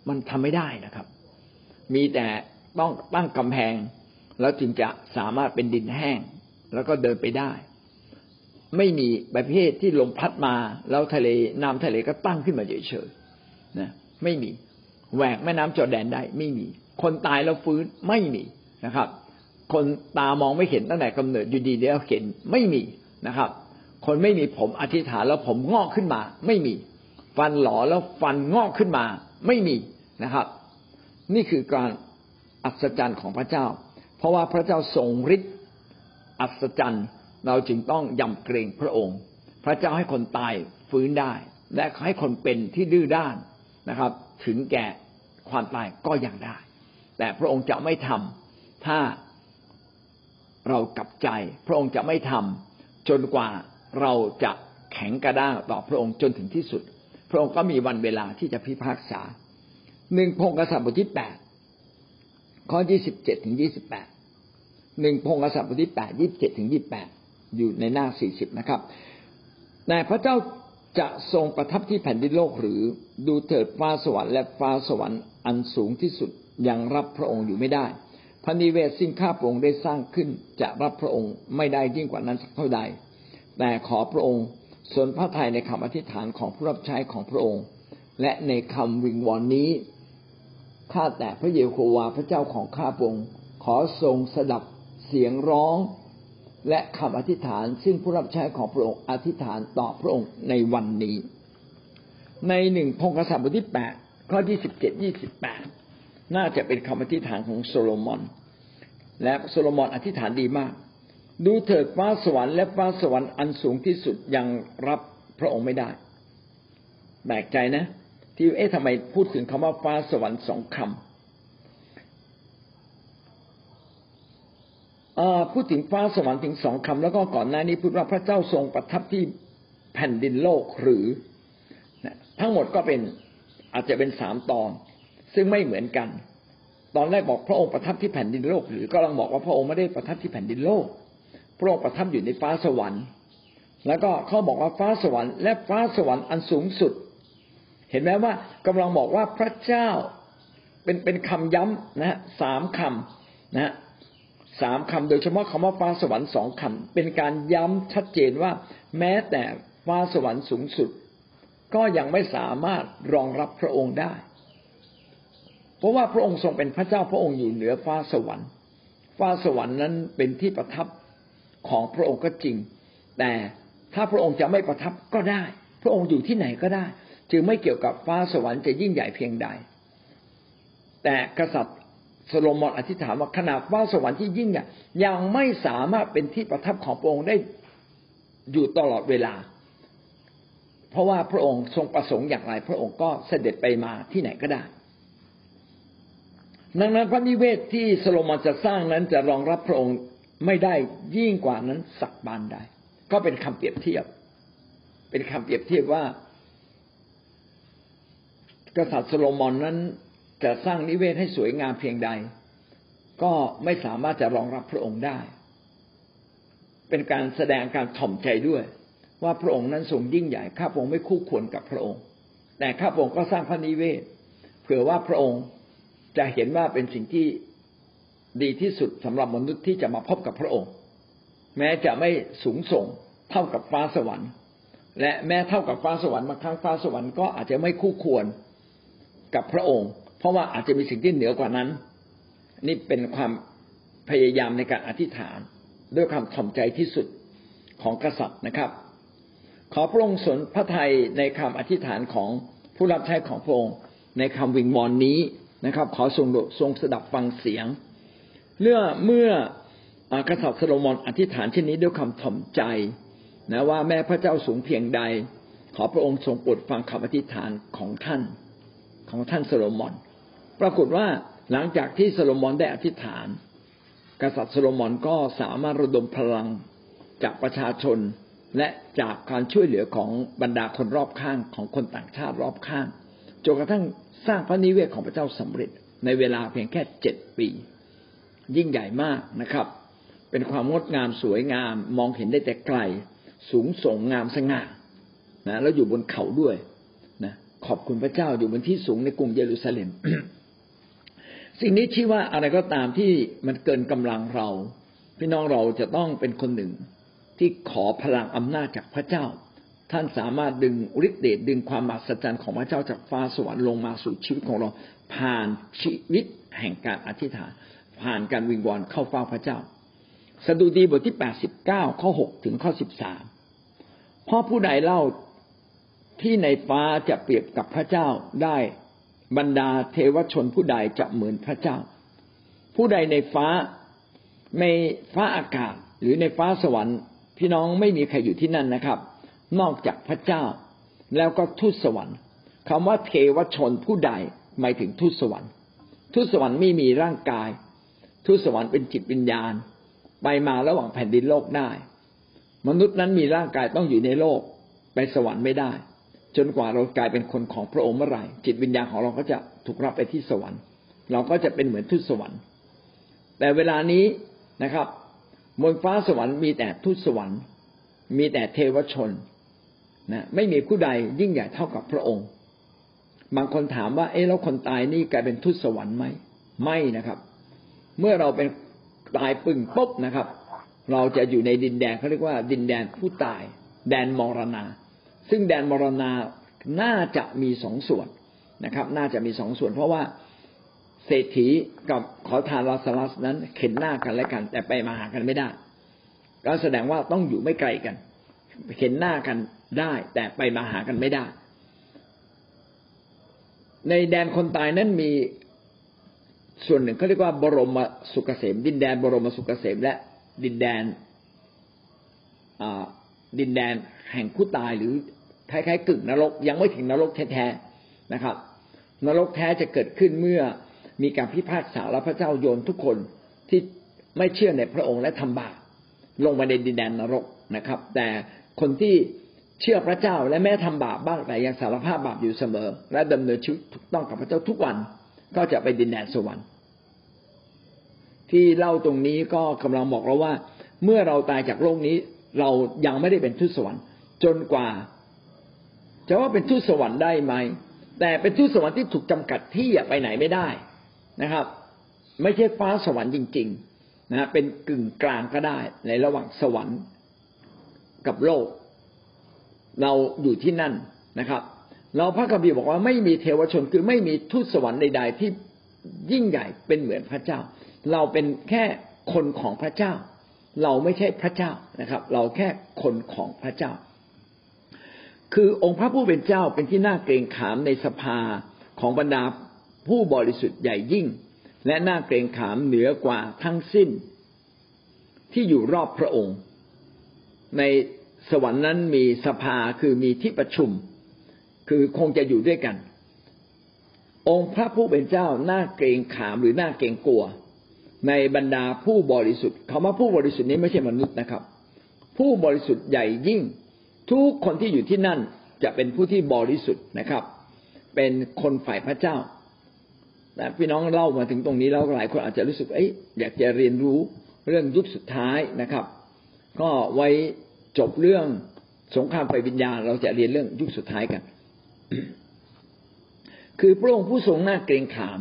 มันทำไม่ได้นะครับ มีแต่ต้องตั้งกำแพง แล้วจึงจะสามารถเป็นดินแห้ง แล้วก็เดินไปได้ ไม่มีประเภทที่ลมพัดมาแล้วทะเลน้ำทะเลก็ตั้งขึ้นมาเฉยๆนะไม่มีแหวกแม่น้ำจอแดนได้ ไม่มี คนตายแล้วฟื้นไม่มีนะครับ คนตามองไม่เห็นตั้งแต่กำเนิดอยู่ดีแล้วเห็นไม่มีนะครับ คนไม่มีผมอธิษฐานแล้วผมงอกขึ้นมา ไม่มี ฟันหลอแล้วฟันงอกขึ้นมา ไม่มีนะครับ นี่คือการอัศจรรย์ของพระเจ้า เพราะว่าพระเจ้าทรงฤทธิ์อัศจรรย์ เราจึงต้องยำเกรงพระองค์ พระเจ้าให้คนตายฟื้นได้ และให้คนเป็นที่ดื้อด้านนะครับ ถึงแก่ความตายก็ยังได้ แต่พระองค์จะไม่ทำถ้าเรากลับใจ พระองค์จะไม่ทำจนกว่าเราจะแข็งกระด้างต่อพระองค์จนถึงที่สุด พระองค์ก็มีวันเวลาที่จะพิพากษาหนึ่งพงกษัตริย์บทที่แปด ข้อยี่สิบเจ็ดถึงยี่สิบแปดหนึ่งพงกษัตริย์บทที่แปดยี่สิบเจ็ดถึงยี่แปดอยู่ในหน้าสี่สิบนะครับแต่พระเจ้าจะทรงประทับที่แผ่นดินโลกหรือดูเถิดฟ้าสวรรค์และฟ้าสวรรค์อันสูงที่สุดยังรับพระองค์อยู่ไม่ได้พระนิเวศสิ่งข้าพระองค์ได้สร้างขึ้นจะรับพระองค์ไม่ได้ยิ่งกว่านั้นสักเท่าใด แต่ขอพระองค์สนพระทัยในคำอธิษฐานของผู้รับใช้ของพระองค์ และในคำวิงวอนนี้ ข้าแต่พระเยโฮวาห์พระเจ้าของข้าพงค์ขอทรงสดับเสียงร้อง และคำอธิษฐาน ซึ่งผู้รับใช้ของพระองค์อธิษฐานต่อพระองค์ในวันนี้ ในหนึ่งพงศษบทที่แปดข้อที่สิบเจ็ดยี่สิบแปดน่าจะเป็นคำอธิษฐานของโซโลมอน และโซโลมอนอธิษฐานดีมาก ดูเถิดฟ้าสวรรค์และฟ้าสวรรค์อันสูงที่สุดยังรับพระองค์ไม่ได้แปลกใจนะ ที่เอ๊ะทำไมพูดถึงคำว่าฟ้าสวรรค์สองคำพูดถึงฟ้าสวรรค์ถึงสองคำแล้วก็ก่อนหน้านี้พูดว่าพระเจ้าทรงประทับที่แผ่นดินโลกหรือทั้งหมดก็เป็นอาจจะเป็นสามตอน ซึ่งไม่เหมือนกัน ตอนแรกบอกพระองค์ประทับที่แผ่นดินโลก หรือก็กำลังบอกว่าพระองค์ไม่ได้ประทับที่แผ่นดินโลก พระองค์ประทับอยู่ในฟ้าสวรรค์ แล้วก็เขาบอกว่าฟ้าสวรรค์และฟ้าสวรรค์อันสูงสุด เห็นไหมว่ากำลังบอกว่าพระเจ้าเป็นเป็นคำย้ำนะฮะสามคำนะฮะสามคำโดยเฉพาะคำว่าฟ้าสวรรค์สองคำเป็นการย้ำชัดเจนว่า แม้แต่ฟ้าสวรรค์สูงสุด ก็ยังไม่สามารถรองรับพระองค์ได้ เพราะว่าพระองค์ทรงเป็นพระเจ้าพระองค์อยู่เหนือฟ้าสวรรค์ ฟ้าสวรรค์นั้นเป็นที่ประทับของพระองค์ก็จริง แต่ถ้าพระองค์จะไม่ประทับก็ได้ พระองค์อยู่ที่ไหนก็ได้ จึงไม่เกี่ยวกับฟ้าสวรรค์จะยิ่งใหญ่เพียงใด แต่กษัตริย์โซโลมอนอธิษฐานว่าขนาดฟ้าสวรรค์ที่ยิ่งใหญ่ยังไม่สามารถเป็นที่ประทับของพระองค์ได้อยู่ตลอดเวลา เพราะว่าพระองค์ทรงประสงค์อย่างไร พระองค์ก็เสด็จไปมาที่ไหนก็ได้ ดังนั้นพระนิเวศที่โซโลมอนจะสร้างนั้นจะรองรับพระองค์ไม่ได้ยิ่งกว่านั้นสักบานใดก็เป็นคำเปรียบเทียบ เป็นคำเปรียบเทียบว่า กษัตริย์โซโลมอนนั้นจะสร้างนิเวศให้สวยงามเพียงใด ก็ไม่สามารถจะรองรับพระองค์ได้ เป็นการแสดงการถ่อมใจด้วย ว่าพระองค์นั้นทรงยิ่งใหญ่ข้าพระองค์ไม่คู่ควรกับพระองค์ แต่ข้าพระองค์ก็สร้างพระนิเวศ เผื่อว่าพระองค์จะเห็นว่าเป็นสิ่งที่ดีที่สุดสำหรับมนุษย์ที่จะมาพบกับพระองค์ แม้จะไม่สูงส่งเท่ากับฟ้าสวรรค์ และแม้เท่ากับฟ้าสวรรค์บางครั้งฟ้าสวรรค์ก็อาจจะไม่คู่ควร กับพระองค์ เพราะว่าอาจจะมีสิ่งที่เหนือกว่านั้น นี่เป็นความพยายามในการอธิษฐาน ด้วยความถ่อมใจที่สุดของกษัตริย์นะครับ ขอพระองค์สนพระทัยในคำอธิษฐานของผู้รับใช้ของพระองค์ ในคำวิงวอนนี้นะครับ ขอทรงทรงสดับฟังเสียงเมื่อเมื่อกษัตริย์โซโลมอนอธิษฐานเช่นนี้ด้วยคำถ่อมใจนะว่าแม่พระเจ้าสูงเพียงใด ขอพระองค์ทรงโปรดฟังคำอธิษฐานของท่าน ของท่านโซโลมอน ปรากฏว่าหลังจากที่โซโลมอนได้อธิษฐาน กษัตริย์โซโลมอนก็สามารถระดมพลังจากประชาชนและจากการช่วยเหลือของบรรดาคนรอบข้างของคนต่างชาติรอบข้างจนกระทั่งสร้างพระนิเวศของพระเจ้าสำเร็จ ในเวลาเพียงแค่เจ็ดปี ยิ่งใหญ่มากนะครับ เป็นความงดงามสวยงามมองเห็นได้แต่ไกล สูงส่งงามสง่านะแล้วอยู่บนเขาด้วย ขอบคุณพระเจ้าอยู่บนที่สูงในกรุงเยรูซาเล็ม สิ่งนี้ชี้ว่าอะไรก็ตามที่มันเกินกำลังเรา พี่น้องเราจะต้องเป็นคนหนึ่งที่ขอพลังอำนาจจากพระเจ้า ท่านสามารถดึงฤทธิเดชดึงความมหัศจรรย์ของพระเจ้าจากฟ้าสวรรค์ลงมาสู่ชีวิตของเรา ผ่านชีวิตแห่งการอธิษฐาน ผ่านการวิงวอนเข้าเฝ้าพระเจ้าสดุดีบทที่แปดสิบเก้าข้อหกถึงข้อสิบสามพราะผู้ใดเล่า ที่ในฟ้าจะเปรียบกับพระเจ้าได้บรรดาเทวชนผู้ใดจะเหมือนพระเจ้า ผู้ใดในฟ้าในฟ้าอากาศหรือในฟ้าสวรรค์ พี่น้องไม่มีใครอยู่ที่นั่นนะครับ นอกจากพระเจ้า แล้วก็ทูตสวรรค์คำว่าเทวชนผู้ใดหมายถึงทูตสวรรค์ทูตสวรรค์ไม่มีร่างกายทูตสวรรค์เป็นจิตวิญญาณ ไปมาระหว่างแผ่นดินโลกได้ มนุษย์นั้นมีร่างกายต้องอยู่ในโลก ไปสวรรค์ไม่ได้ จนกว่าเรากลายเป็นคนของพระองค์เมื่อไหร่จิตวิญญาณของเราก็จะถูกรับไปที่สวรรค์ เราก็จะเป็นเหมือนทูตสวรรค์ แต่เวลานี้นะครับบนฟ้าสวรรค์มีแต่ทูตสวรรค์ มีแต่เทวชนนะไม่มีผู้ใดยิ่งใหญ่เท่ากับพระองค์ บางคนถามว่า เอ๊ะแล้วคนตายนี่กลายเป็นทูตสวรรค์ไหมไม่นะครับ เมื่อเราเป็นตายปึ่งปุ๊บนะครับ เราจะอยู่ในดินแดนเขาเรียกว่า ดินแดนผู้ตาย แดนมรณา ซึ่งแดนมรณาน่าจะมีสองส่วนนะครับ น่าจะมีสองส่วน เพราะว่าเศรษฐีกับขอทานลาซาลัสนั้นเข็นหน้ากันและกัน แต่ไปมาหากันไม่ได้ ก็แสดงว่าต้องอยู่ไม่ไกลกันเข็นหน้ากันได้ แต่ไปมาหากันไม่ได้ ในแดนคนตายนั้นมีส่วนหนึ่งเขาเรียกว่าบรมสุกเกษม ดินแดนบรมสุกเกษม และดินแดนดินแดนแห่งผู้ตายหรือ คล้ายๆกึ่งนรก ยังไม่ถึงนรกแท้ๆนะครับ นรกแท้จะเกิดขึ้นเมื่อมีการพิพากษาและพระเจ้าโยนทุกคนที่ไม่เชื่อในพระองค์และทำบาปลงมาในดินแดนนรกนะครับ แต่คนที่เชื่อพระเจ้าและแม้ทำบาปบ้างแต่ยังสารภาพบาปอยู่เสมอ และดำเนินชีวิตถูกต้องกับพระเจ้าทุกวันก็จะไปดินแดนสวรรค์ ที่เล่าตรงนี้ก็กำลังบอกเราว่า เมื่อเราตายจากโลกนี้ เรายังไม่ได้เป็นทูตสวรรค์ จนกว่า จะว่าเป็นทูตสวรรค์ได้ไหม แต่เป็นทูตสวรรค์ที่ถูกจำกัดที่ไปไหนไม่ได้นะครับ ไม่ใช่ฟ้าสวรรค์จริง ๆนะเป็นกึ่งกลางก็ได้ ในระหว่างสวรรค์กับโลก เราอยู่ที่นั่นนะครับ เราพระคัมภีร์บอกว่าไม่มีเทวชนคือไม่มีทูตสวรรค์ใดๆที่ยิ่งใหญ่เป็นเหมือนพระเจ้า เราเป็นแค่คนของพระเจ้า เราไม่ใช่พระเจ้านะครับ เราแค่คนของพระเจ้า คือองค์พระผู้เป็นเจ้าเป็นที่น่าเกรงขามในสภาของบรรดาผู้บริสุทธิ์ใหญ่ยิ่ง และน่าเกรงขามเหนือกว่าทั้งสิ้น ที่อยู่รอบพระองค์ ในสวรรค์นั้นมีสภาคือมีที่ประชุม คือคงจะอยู่ด้วยกัน องค์พระผู้เป็นเจ้าน่าเกรงขามหรือน่าเกรงกลัว ในบรรดาผู้บริสุทธิ์คำว่าผู้บริสุทธิ์นี้ไม่ใช่มนุษย์นะครับ ผู้บริสุทธิ์ใหญ่ยิ่ง ทุกคนที่อยู่ที่นั่นจะเป็นผู้ที่บริสุทธิ์นะครับ เป็นคนฝ่ายพระเจ้าแต่พี่น้องเล่ามาถึงตรงนี้แล้วหลายคนอาจจะรู้สึกเอ้ยอยากจะเรียนรู้เรื่องยุคสุดท้ายนะครับ ก็ไว้จบเรื่องสงครามไฟวิญญาณ เราจะเรียนเรื่องยุคสุดท้ายกัน คือพระองค์ผู้ทรงหน้าเกรงขาม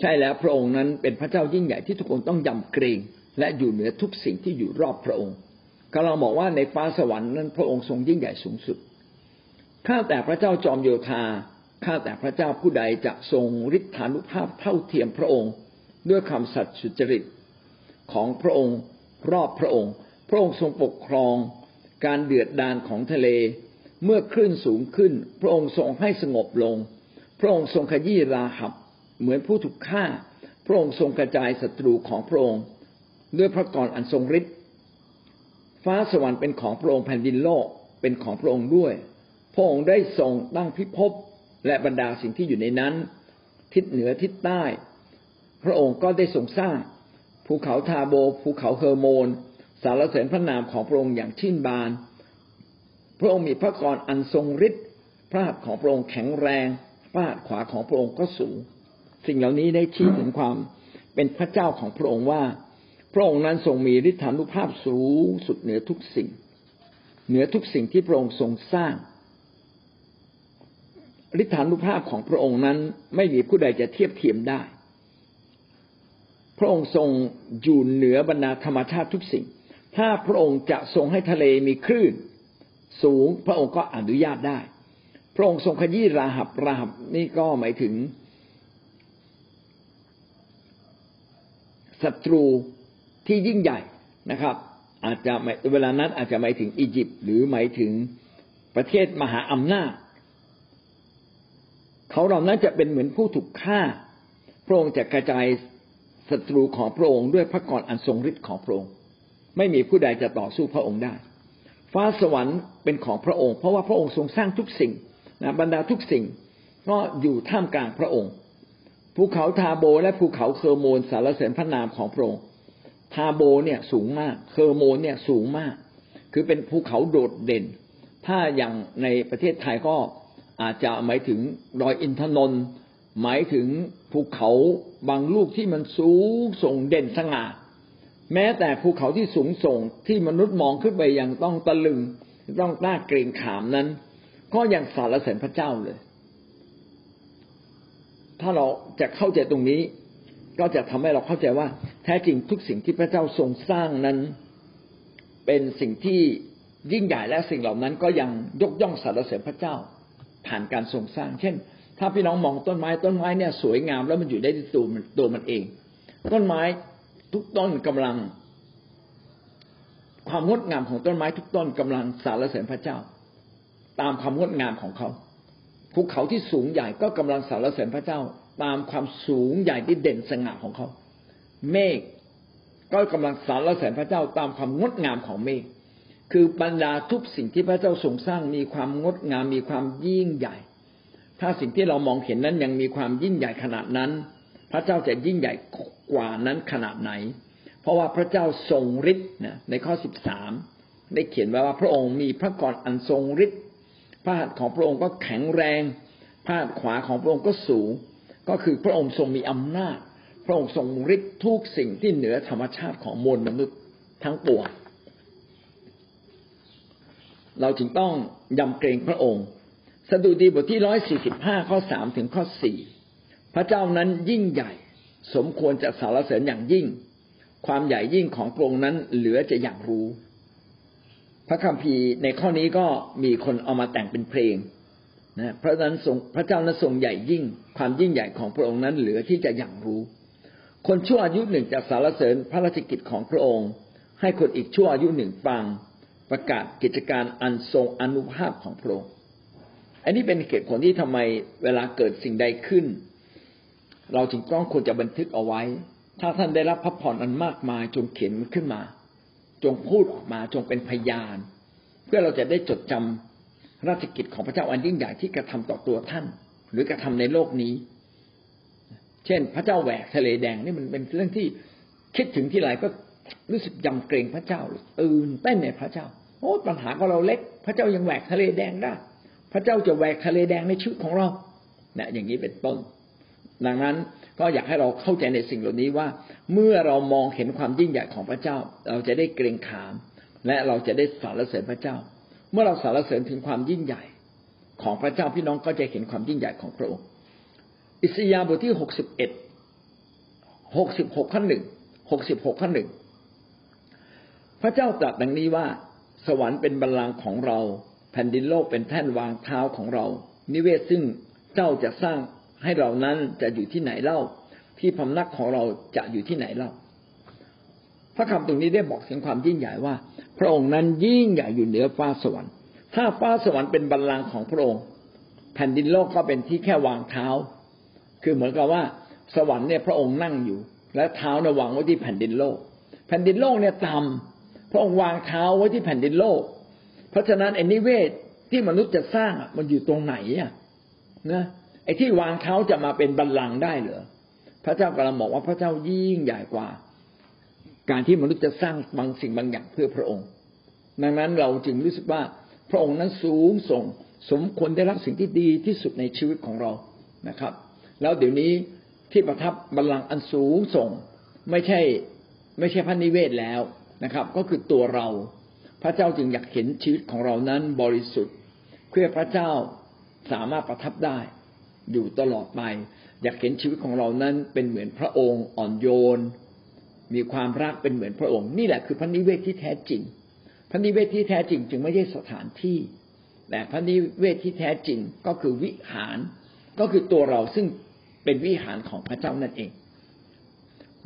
ใช่แล้วพระองค์นั้นเป็นพระเจ้ายิ่งใหญ่ที่ทุกคนต้องยำเกรง และอยู่เหนือทุกสิ่งที่อยู่รอบพระองค์ กำลังบอกว่าในฟ้าสวรรค์นั้นพระองค์ทรงยิ่งใหญ่สูงสุด ข้าแต่พระเจ้าจอมโยธา ข้าแต่พระเจ้าผู้ใดจะทรงฤทธานุภาพเท่าเทียมพระองค์ ด้วยคำสัตย์สุจริตของพระองค์รอบพระองค์ พระองค์ทรงปกครอง การเดือดดานของทะเล เมื่อคลื่นสูงขึ้น พระองค์ทรงให้สงบลง พระองค์ทรงขยี้ราหับเหมือนผู้ถูกฆ่า พระองค์ทรงกระจายศัตรูของพระองค์ ด้วยพระกรอันทรงฤทธิ ฟ้าสวรรค์เป็นของพระองค์แผ่นดินโลกเป็นของพระองค์ด้วย พระองค์ได้ทรงตั้งพิภพและบรรดาสิ่งที่อยู่ในนั้น ทิศเหนือทิศใต้ พระองค์ก็ได้ทรงสร้าง ภูเขาทาโบ ภูเขาเฮอร์โมน สารเสริญพระนามของพระองค์อย่างชื่นบาน พระองค์มีพระกรอันทรงฤทธิ์พระหัตถ์ของพระองค์แข็งแรงพระหัตถ์ขวาของพระองค์ก็สูง สิ่งเหล่านี้ได้ชี้ถึงความเป็นพระเจ้าของพระองค์ว่า ระองค์นั้นทรงมีฤทธานุภาพสูงสุดเหนือทุกสิ่ง เหนือทุกสิ่งที่พระองค์ทรงสร้างฤทธานุภาพของพระองค์นั้นไม่มีผู้ใดจะเทียบเทียมได้ พระองค์ทรงอยู่เหนือบรรดาธรรมชาติทุกสิ่ง ถ้าพระองค์จะทรงให้ทะเลมีคลื่น สูงพระองค์ก็อนุญาตได้ พระองค์ทรงขยี้ราหับราหับนี่ก็หมายถึงศัตรู ที่ยิ่งใหญ่นะครับ อาจจะเวลานั้นอาจจะหมายถึงอียิปต์หรือหมายถึงประเทศมหาอำนาจเขาเหล่านั้นจะเป็นเหมือนผู้ถูกฆ่า พระองค์จะกระจายศัตรูของพระองค์ด้วยพระกรอันทรงฤทธิ์ของพระองค์ ไม่มีผู้ใดจะต่อสู้พระองค์ได้ ฟ้าสวรรค์เป็นของพระองค์ เพราะว่าพระองค์ทรงสร้างทุกสิ่งนะบรรดาทุกสิ่งก็อยู่ท่ามกลางพระองค์ ภูเขาทาโบและภูเขาเคอร์โมนสารเสริญพระนามของพระองค์ ทาโบเนี่ยสูงมากเคอร์โมนเนี่ยสูงมาก คือเป็นภูเขาโดดเด่น ถ้าอย่างในประเทศไทยก็อาจจะหมายถึงดอยอินทนนท์หมายถึงภูเขาบางลูกที่มันสูงส่งเด่นสง่าแม้แต่ภูเขาที่สูงส่งที่มนุษย์มองขึ้นไปยังต้องตะลึงต้องต้าเกรงขามนั้น ก็ยังสารเสริญพระเจ้าเลย ถ้าเราจะเข้าใจตรงนี้ ก็จะทำให้เราเข้าใจว่า แท้จริงทุกสิ่งที่พระเจ้าทรงสร้างนั้น เป็นสิ่งที่ยิ่งใหญ่และสิ่งเหล่านั้นก็ยังยกย่องสรรเสริญพระเจ้า ผ่านการทรงสร้าง เช่น ถ้าพี่น้องมองต้นไม้ต้นไม้เนี่ยสวยงามแล้วมันอยู่ได้ที่ตัวมันตัวมันเอง ต้นไม้ทุกต้นกำลัง ความงดงามของต้นไม้ทุกต้นกำลังสารเสริญพระเจ้า ตามความงดงามของเขาภูเขาที่สูงใหญ่ก็กำลังสารเสริญพระเจ้า ตามความสูงใหญ่ที่เด่นสง่าของเขา เมฆก็กำลังสารละแสนพระเจ้าตามความงดงามของเมฆคือบรรดาทุกสิ่งที่พระเจ้าทรงสร้างมีความงดงามมีความยิ่งใหญ่ ถ้าสิ่งที่เรามองเห็นนั้นยังมีความยิ่งใหญ่ขนาดนั้น พระเจ้าจะยิ่งใหญ่กว่านั้นขนาดไหน เพราะว่าพระเจ้าทรงฤทธิ์นะในข้อสิบสามได้เขียนไว้ว่าพระองค์มีพระกรอันทรงฤทธิ์พระหัตถ์ของพระองค์ก็แข็งแรงพระหัตถ์ขวาของพระองค์ก็สูง ก็คือพระองค์ทรงมีอำนาจ พระองค์ทรงฤทธิ์ทุกสิ่งที่เหนือธรรมชาติของมวลมนุษย์ทั้งปวงเราจึงต้องยำเกรงพระองค์ สดุดีบทที่ร้อยสี่สิบห้าข้อสามถึงข้อสี่พระเจ้านั้นยิ่งใหญ่ สมควรจะสารเสริญอย่างยิ่ง ความใหญ่ยิ่งของพระองค์นั้นเหลือจะอย่ากรู้ พระคัมภีร์ในข้อนี้ก็มีคนเอามาแต่งเป็นเพลง นะพระนั้นทรงพระเจ้านั้นทรงใหญ่ยิ่ง ความยิ่งใหญ่ของพระองค์นั้นเหลือที่จะอยากรู้ คนชั่วอายุหนึ่งจะสารเสริญพระราชกิจของพระองค์ ให้คนอีกชั่วอายุหนึ่งฟัง ประกาศกิจการอันทรงอนุภาพของพระองค์ อันนี้เป็นเหตุผลที่ทำไมเวลาเกิดสิ่งใดขึ้น เราจึงต้องควรจะบันทึกเอาไว้ ถ้าท่านได้รับพระพรอันมากมายจงเขียนขึ้นมา จงพูดออกมาจงเป็นพยาน เพื่อเราจะได้จดจำ ราชกิจของพระเจ้าอันยิ่งใหญ่ที่กระทำต่อตัวท่าน หรือกระทำในโลกนี้ เช่น พระเจ้าแหวกทะเลแดงนี่มันเป็นเรื่องที่คิดถึงที่ไรก็รู้สึกยำเกรงพระเจ้าตื่นเต้นในพระเจ้า โอ้ปัญหาของเราเล็ก พระเจ้ายังแหวกทะเลแดงได้ พระเจ้าจะแหวกทะเลแดงในชีวิตของเราเนี่ยอย่างนี้เป็นต้น ดังนั้นก็อยากให้เราเข้าใจในสิ่งเหล่านี้ว่า เมื่อเรามองเห็นความยิ่งใหญ่ของพระเจ้า เราจะได้เกรงขาม และเราจะได้สรรเสริญพระเจ้า มื่อเราสรรเสริญถึงความยิ่งใหญ่ของพระเจ้าพี่น้องก็จะเห็นความยิ่งใหญ่ของพระองค์ อิสยาห์บทที่หกสิบเอ็ดหกสิบหกขั้นหนึ่งหกสิบหกขั้นหนึ่งพระเจ้าตรัสดังนี้ว่า สวรรค์เป็นบัลลังก์ของเรา แผ่นดินโลกเป็นแท่นวางเท้าของเรา นิเวศซึ่งเจ้าจะสร้างให้เรานั้นจะอยู่ที่ไหนเล่า ที่พำนักของเราจะอยู่ที่ไหนเล่า พระคำตรงนี้ได้บอกถึงความยิ่งใหญ่ว่า พระองค์นั้นยิ่งใหญ่อยู่เหนือฟ้าสวรรค์ ถ้าฟ้าสวรรค์เป็นบัลลังก์ของพระองค์ แผ่นดินโลกก็เป็นที่แค่วางเท้า คือเหมือนกับว่า สวรรค์เนี่ยพระองค์นั่งอยู่ และเท้าเนี่ยวางไว้ที่แผ่นดินโลก แผ่นดินโลกเนี่ยต่ำพระองค์วางเท้าไว้ที่แผ่นดินโลก เพราะฉะนั้นไอ้นิเวศที่มนุษย์จะสร้างมันอยู่ตรงไหนอะนะไอ้ที่วางเท้าจะมาเป็นบัลลังก์ได้เหรอพระเจ้ากำลังบอกว่าพระเจ้ายิ่งใหญ่กว่า การที่มนุษย์จะสร้างบางสิ่งบางอย่างเพื่อพระองค์ ดังนั้นเราจึงรู้สึกว่าพระองค์นั้นสูงส่ง สมควรได้รับสิ่งที่ดีที่สุดในชีวิตของเรานะครับ แล้วเดี๋ยวนี้ที่ประทับบัลลังก์อันสูงส่ง ไม่ใช่ไม่ใช่พระนิเวศแล้วนะครับ ก็คือตัวเรา พระเจ้าจึงอยากเห็นชีวิตของเรานั้นบริสุทธิ์ เพื่อพระเจ้าสามารถประทับได้ อยู่ตลอดไป อยากเห็นชีวิตของเรานั้นเป็นเหมือนพระองค์อ่อนโยน มีความรักเป็นเหมือนพระองค์ นี่แหละคือพระนิเวศที่แท้จริง พระนิเวศที่แท้จริง จึงไม่ใช่สถานที่ แต่พระนิเวศที่แท้จริงก็คือวิหารก็คือตัวเราซึ่งเป็นวิหารของพระเจ้านั่นเอง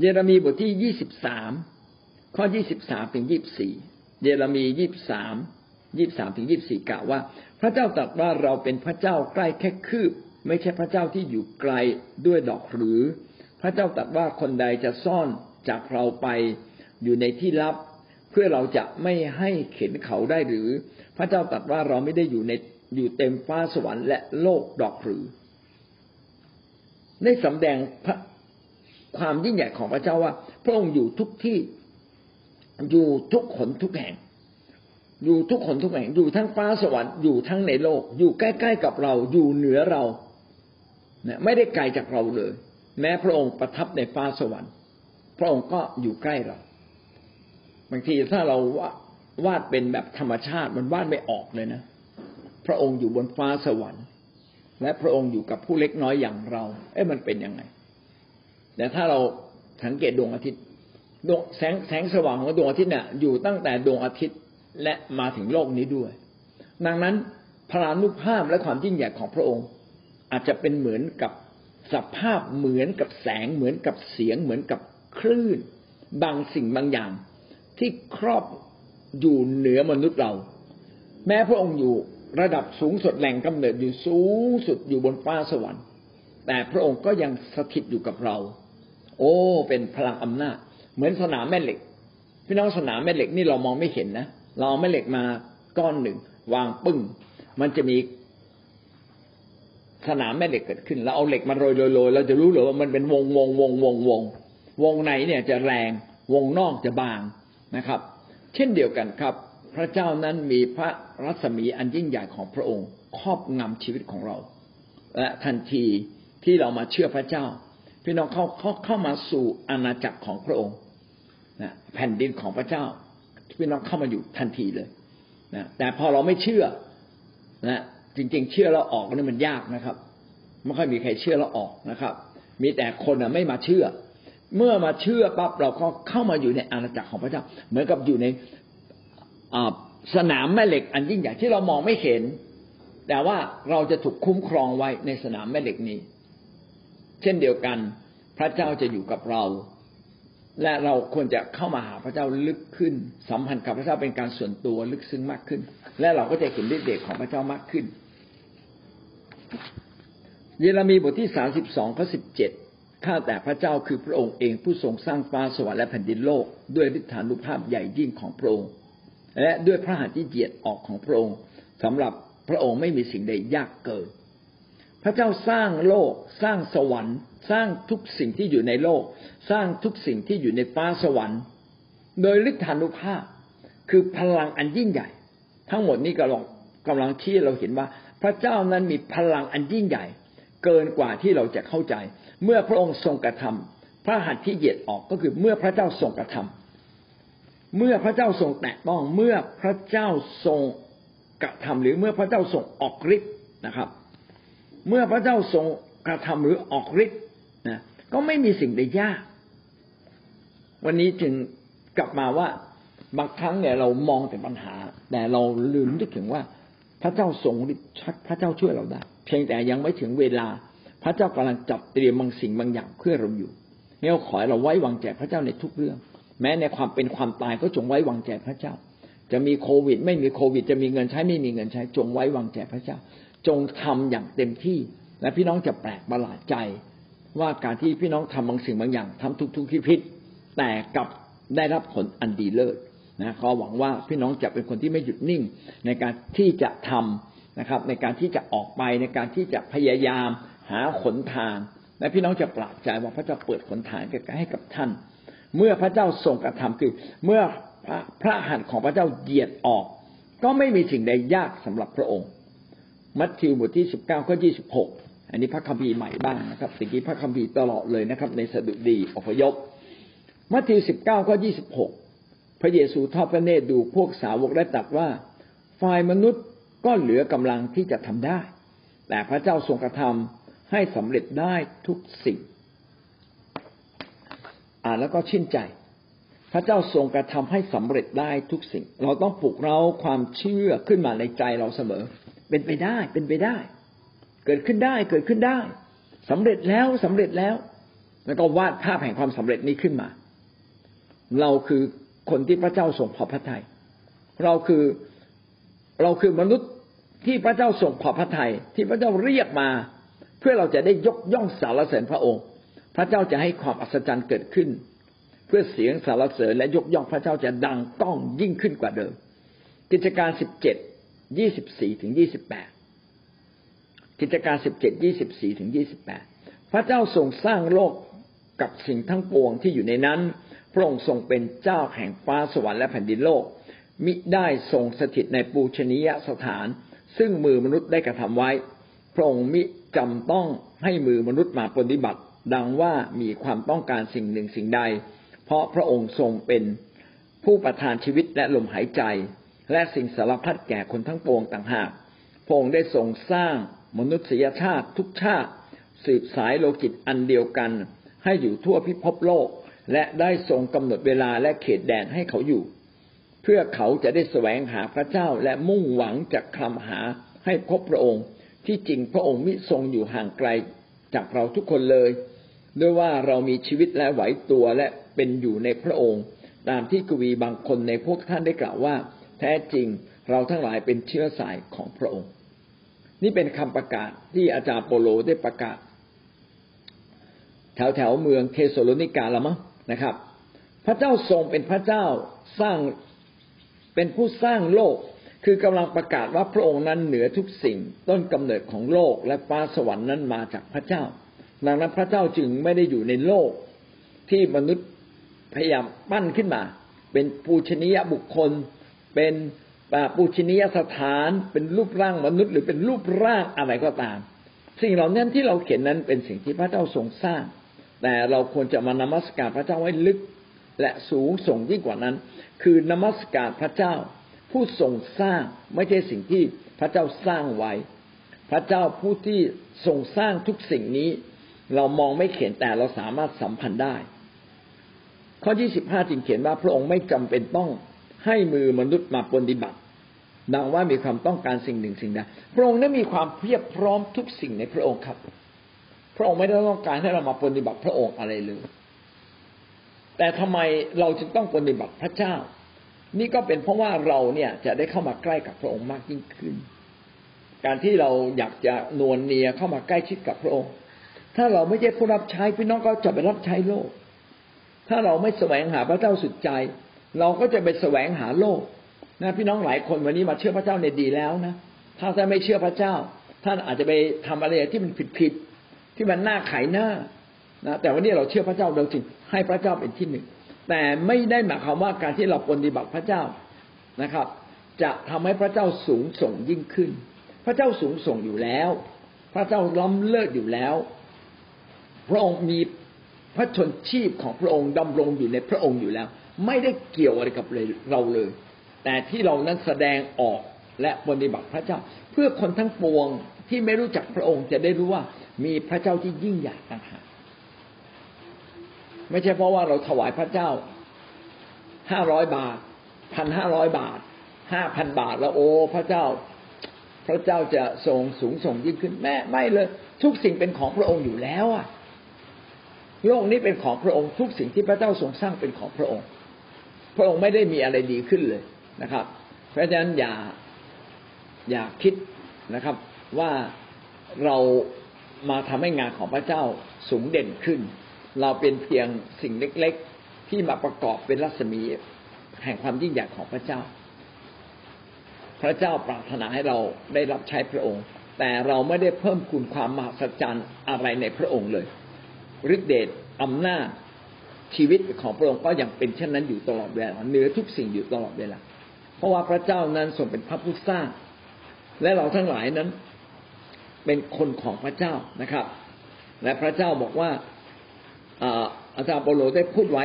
เยเรมีบทที่ยี่สิบสามข้อยี่สิบสามถึงยี่บสี่เยเรมียี่บสามยี่บสามถึงยี่บสี่กล่าวว่า พระเจ้าตรัสว่าเราเป็นพระเจ้าใกล้แค่คืบ ไม่ใช่พระเจ้าที่อยู่ไกลด้วยดอกหรือ พระเจ้าตรัสว่าคนใดจะซ่อน จากเราไปอยู่ในที่ลับ เพื่อเราจะไม่ให้เข็นเขาได้หรือ พระเจ้าตรัสว่าเราไม่ได้อยู่ในอยู่เต็มฟ้าสวรรค์และโลกดอกหรือ ได้สำแดงพระความยิ่งใหญ่ของพระเจ้าว่า พระองค์อยู่ทุกที่อยู่ทุกขนทุกแห่ง อยู่ทุกขนทุกแห่ง อยู่ทั้งฟ้าสวรรค์อยู่ทั้งในโลก อยู่ใกล้ๆกับเรา อยู่เหนือเราเนี่ยไม่ได้ไกลจากเราเลย แม้พระองค์ประทับในฟ้าสวรรค์ พระองค์ก็อยู่ใกล้เรา บางทีถ้าเราวาดเป็นแบบธรรมชาติมันวาดไม่ออกเลยนะ พระองค์อยู่บนฟ้าสวรรค์ และพระองค์อยู่กับผู้เล็กน้อยอย่างเรา เอ๊ะมันเป็นยังไง แต่ถ้าเราสังเกตดวงอาทิตย์ดวงแสงแสงสว่างของดวงอาทิตย์เนี่ยอยู่ตั้งแต่ดวงอาทิตย์และมาถึงโลกนี้ด้วย ดังนั้นพลานุภาพและความยิ่งใหญ่ของพระองค์ อาจจะเป็นเหมือนกับสภาพเหมือนกับแสงเหมือนกับเสียงเหมือนกับ คลื่นบางสิ่งบางอย่าง ที่ครอบอยู่เหนือมนุษย์เรา แม้พระองค์อยู่ระดับสูงสุดแหล่งกำเนิดอยู่สูงสุดอยู่บนฟ้าสวรรค์ แต่พระองค์ก็ยังสถิตอยู่กับเรา โอ้ เป็นพลังอำนาจ เหมือนสนามแม่เหล็ก พี่น้องสนามแม่เหล็กนี่เรามองไม่เห็นนะเราเอาแม่เหล็กมาก้อนหนึ่ง วางปึ้ง มันจะมีสนามแม่เหล็กเกิดขึ้น แล้วเอาเหล็กมาโรยโรยเราจะรู้หรือว่ามันเป็นวงวงวงวงวง วงไหนเนี่ยจะแรงวงนอกจะบางนะครับ เช่นเดียวกันครับ พระเจ้านั้นมีพระรัศมีอันยิ่งใหญ่ของพระองค์ ครอบงำชีวิตของเรา และทันทีที่เรามาเชื่อพระเจ้า พี่น้องเข้าเข้าเข้ามาสู่อาณาจักรของพระองค์นะแผ่นดินของพระเจ้า พี่น้องเข้ามาอยู่ทันทีเลยนะแต่พอเราไม่เชื่อนะจริง ๆ เชื่อแล้วออกนี่มันยากนะครับ ไม่ค่อยมีใครเชื่อแล้วออกนะครับ มีแต่คนไม่มาเชื่อ เมื่อมาเชื่อปั๊บเราก็เข้ามาอยู่ในอาณาจักรของพระเจ้า เหมือนกับอยู่ในสนามแม่เหล็กอันยิ่งใหญ่ที่เรามองไม่เห็น แต่ว่าเราจะถูกคุ้มครองไว้ในสนามแม่เหล็กนี้ เช่นเดียวกัน พระเจ้าจะอยู่กับเรา และเราควรจะเข้ามาหาพระเจ้าลึกขึ้น สัมพันธ์กับพระเจ้าเป็นการส่วนตัวลึกซึ้งมากขึ้น และเราก็จะเห็นฤทธิ์เดชของพระเจ้ามากขึ้น เยเรมีบทที่สามสิบสองข้อสิบเจ็ด ข้าแต่พระเจ้าคือพระองค์เองผู้ทรงสร้างฟ้าสวรรค์และแผ่นดินโลก ด้วยฤทธานุภาพใหญ่ยิ่งของพระองค์ และด้วยพระหัตถ์ที่เหยียดออกของพระองค์สำหรับพระองค์ไม่มีสิ่งใดยากเกิน พระเจ้าสร้างโลก สร้างสวรรค์ สร้างทุกสิ่งที่อยู่ในโลก สร้างทุกสิ่งที่อยู่ในฟ้าสวรรค์ โดยฤทธานุภาพคือพลังอันยิ่งใหญ่ ทั้งหมดนี้กำลังกำลังที่เราเห็นว่า พระเจ้านั้นมีพลังอันยิ่งใหญ่ เกินกว่าที่เราจะเข้าใจ เมื่อพระองค์ทรงกระทำพระหัตถ์ที่เหยียดออกก็คือเมื่อพระเจ้าทรงกระทำเมื่อพระเจ้าทรงแตะต้องเมื่อพระเจ้าทรงกระทำหรือเมื่อพระเจ้าทรงออกฤทธิ์นะครับ เมื่อพระเจ้าทรงกระทำหรือออกฤทธิ์นะก็ไม่มีสิ่งใดยาก วันนี้จึงกลับมาว่าบางครั้งเนี่ยเรามองแต่ปัญหา แต่เราลืมนึกถึงว่าพระเจ้าทรงฤทธิ์พระเจ้าช่วยเราได้ พียงแต่ยังไม่ถึงเวลา พระเจ้ากำลังจับเตรียมบางสิ่งบางอย่างเพื่อเราอยู่เนี่ยขอให้เราไว้วางใจพระเจ้าในทุกเรื่อง แม้ในความเป็นความตายก็จงไว้วางใจพระเจ้า จะมีโควิด ไม่มีโควิด จะมีเงินใช้ไม่มีเงินใช้ จงไว้วางใจพระเจ้า จงทำอย่างเต็มที่ และพี่น้องจะแปลกประหลาดใจ ว่าการที่พี่น้องทำบางสิ่งบางอย่างทำทุกๆที่พิษแต่กับได้รับผลอันดีเลิศนะขอหวังว่าพี่น้องจะเป็นคนที่ไม่หยุดนิ่งในการที่จะทำ นะครับ ในการที่จะออกไปในการที่จะพยายามหาขนทาง และพี่น้องจะปราบใจว่าพระเจ้าเปิดขนทางให้กับท่าน เมื่อพระเจ้าทรงกระทำคือเมื่อพระพระหัตถ์ของพระเจ้าเหยียดออก ก็ไม่มีสิ่งใดยากสำหรับพระองค์ มัทธิวบทที่สิบเก้าข้อยี่สิบหกอันนี้พระคัมภีร์ใหม่บ้างนะครับสิ่งที่พระคัมภีร์ตลอดเลยนะครับ ในสดุดีอพยพมัทธิวสิบเก้าข้อยี่สิบหกพระเยซูทอดพระเนตรดูพวกสาวกและตรัสว่า ฝ่ายมนุษย์ ก็เหลือกำลังที่จะทำได้ แต่พระเจ้าทรงกระทำให้สำเร็จได้ทุกสิ่ง อ่านแล้วก็ชื่นใจ พระเจ้าทรงกระทำให้สำเร็จได้ทุกสิ่ง เราต้องปลุกเราความเชื่อขึ้นมาในใจเราเสมอ เป็นไปได้ เป็นไปได้ เกิดขึ้นได้ เกิดขึ้นได้สำเร็จแล้วสำเร็จแล้ว แล้วก็วาดภาพแห่งความสำเร็จนี้ขึ้นมา เราคือคนที่พระเจ้าทรงพอพระทยัยเราคือ เราคือมนุษย์ที่พระเจ้าทรงพอพระทยัยที่พระเจ้าเรียกมา เพื่อเราจะได้ยกย่องสารเสริญพระองค์ พระเจ้าจะให้ความอัศจรรย์เกิดขึ้น เพื่อเสียงสารเสริญและยกย่องพระเจ้าจะดังก้องยิ่งขึ้นกว่าเดิม กิจการสิบเจ็ดยี่สิบสี่ถึงยี่สิบแปดกิจการสิบเจ็ดยี่สิบสี่ถึงยี่สิบแปดพระเจ้าทรงสร้างโลกกับสิ่งทั้งปวงที่อยู่ในนั้น พระองค์ทรงเป็นเจ้าแห่งฟ้าสวรรค์และแผ่นดินโลก มิได้ทรงสถิตในปูชนียสถาน ซึ่งมือมนุษย์ได้กระทำไว้ พระองค์มิจำต้องให้มือมนุษย์มาปฏิบัติ ดังว่ามีความต้องการสิ่งหนึ่งสิ่งใด เพราะพระองค์ทรงเป็นผู้ประทานชีวิตและลมหายใจ และสิ่งสารพัดแก่คนทั้งปวงต่างหาก พระองค์ได้ทรงสร้างมนุษยชาติทุกชาติ สืบสายโลกิตอันเดียวกัน ให้อยู่ทั่วพิภพโลก และได้ทรงกำหนดเวลาและเขตแดนให้เขาอยู่ เพื่อเขาจะได้แสวงหาพระเจ้าและมุ่งหวังจะคลำหาให้พบพระองค์ที่จริงพระองค์มิทรงอยู่ห่างไกลจากเราทุกคนเลย ด้วยว่าเรามีชีวิตและไหวตัวและเป็นอยู่ในพระองค์ ตามที่กวีบางคนในพวกท่านได้กล่าวว่า แท้จริงเราทั้งหลายเป็นเชื้อสายของพระองค์ นี่เป็นคำประกาศที่อาจารย์โปโลได้ประกาศ แถวแถวเมืองเทสโลนิกาละมั้งนะครับ พระเจ้าทรงเป็นพระเจ้าสร้าง เป็นผู้สร้างโลก คือกำลังประกาศว่าพระองค์นั้นเหนือทุกสิ่ง ต้นกำเนิดของโลกและฟ้าสวรรค์นั้นมาจากพระเจ้า ดังนั้นพระเจ้าจึงไม่ได้อยู่ในโลกที่มนุษย์พยายามปั้นขึ้นมา เป็นปูชนียบุคคล เป็นปูชนียสถาน เป็นรูปร่างมนุษย์หรือเป็นรูปร่างอะไรก็ตาม สิ่งเหล่านั้นที่เราเขียนนั้นเป็นสิ่งที่พระเจ้าทรงสร้าง แต่เราควรจะมานมัสการพระเจ้าไว้ลึก และสูงส่งยิ่งกว่านั้น คือนมัสการพระเจ้า ผู้ทรงสร้างไม่ใช่สิ่งที่พระเจ้าสร้างไว้ พระเจ้าผู้ที่ทรงสร้างทุกสิ่งนี้ เรามองไม่เขียนแต่เราสามารถสัมพันธ์ได้ ข้อที่สิบห้าจึงเขียนว่าพระองค์ไม่จำเป็นต้องให้มือมนุษย์มาปฏิบัติดังว่ามีความต้องการสิ่งหนึ่งสิ่งใดพระองค์นั้นมีความเพียบพร้อมทุกสิ่งในพระองค์ครับ พระองค์ไม่ได้ต้องการให้เรามาปฏิบัติพระองค์อะไรเลย แต่ทำไมเราจึงต้องปฏิบัติพระเจ้า นี่ก็เป็นเพราะว่าเราเนี่ยจะได้เข้ามาใกล้กับพระองค์มากยิ่งขึ้น การที่เราอยากจะนวลเนียเข้ามาใกล้ชิดกับพระองค์ ถ้าเราไม่ใช่ผู้รับใช้พี่น้องก็จะไปรับใช้โลก ถ้าเราไม่แสวงหาพระเจ้าสุดใจ เราก็จะไปแสวงหาโลกนะพี่น้องหลายคนวันนี้มาเชื่อพระเจ้าในดีแล้วนะถ้าท่านไม่เชื่อพระเจ้า ท่านอาจจะไปทำอะไรที่มันผิดๆที่มันหน้าขายหน้า นะแต่วันนี้เราเชื่อพระเจ้าเราจริงให้พระเจ้าเป็นที่หนึ่ง แต่ไม่ได้หมายความว่าการที่เราปฏิบัติพระเจ้านะครับ จะทำให้พระเจ้าสูงส่งยิ่งขึ้น พระเจ้าสูงส่งอยู่แล้ว พระเจ้าล้ำเลิศอยู่แล้ว พระองค์มีพระชนชีพของพระองค์ดำรงอยู่ในพระองค์อยู่แล้ว ไม่ได้เกี่ยวอะไรกับเราเลย แต่ที่เรานั้นแสดงออกและปฏิบัติพระเจ้า เพื่อคนทั้งปวงที่ไม่รู้จักพระองค์จะได้รู้ว่ามีพระเจ้าที่ยิ่งใหญ่ต่างหาก ไม่ใช่เพราะว่าเราถวายพระเจ้าห้าร้อยบาทพันห้าร้อยบาทห้าพันบาทแล้วโอ้พระเจ้า พระเจ้าจะทรงสูงส่งยิ่งขึ้นแม่ไม่เลย ทุกสิ่งเป็นของพระองค์อยู่แล้วอะโลกนี้เป็นของพระองค์ทุกสิ่งที่พระเจ้าทรงสร้างเป็นของพระองค์ พระองค์ไม่ได้มีอะไรดีขึ้นเลยนะครับ เพราะฉะนั้นอย่าอย่าคิดนะครับ ว่าเรามาทำให้งานของพระเจ้าสูงเด่นขึ้น เราเป็นเพียงสิ่งเล็ก ๆ ที่มาประกอบเป็นรัศมีแห่งความยิ่งใหญ่ของพระเจ้า พระเจ้าปรารถนาให้เราได้รับใช้พระองค์ แต่เราไม่ได้เพิ่มคูณความมหัศจรรย์อะไรในพระองค์เลยฤทธิเดชอำนาจชีวิตของพระองค์ก็ยังเป็นเช่นนั้นอยู่ตลอดเวลาเหนือทุกสิ่งอยู่ตลอดเวลาเพราะว่าพระเจ้านั้นทรงเป็นพระผู้สร้าง และเราทั้งหลายนั้น เป็นคนของพระเจ้านะครับ และพระเจ้าบอกว่า อาจารย์โปโลได้พูดไว้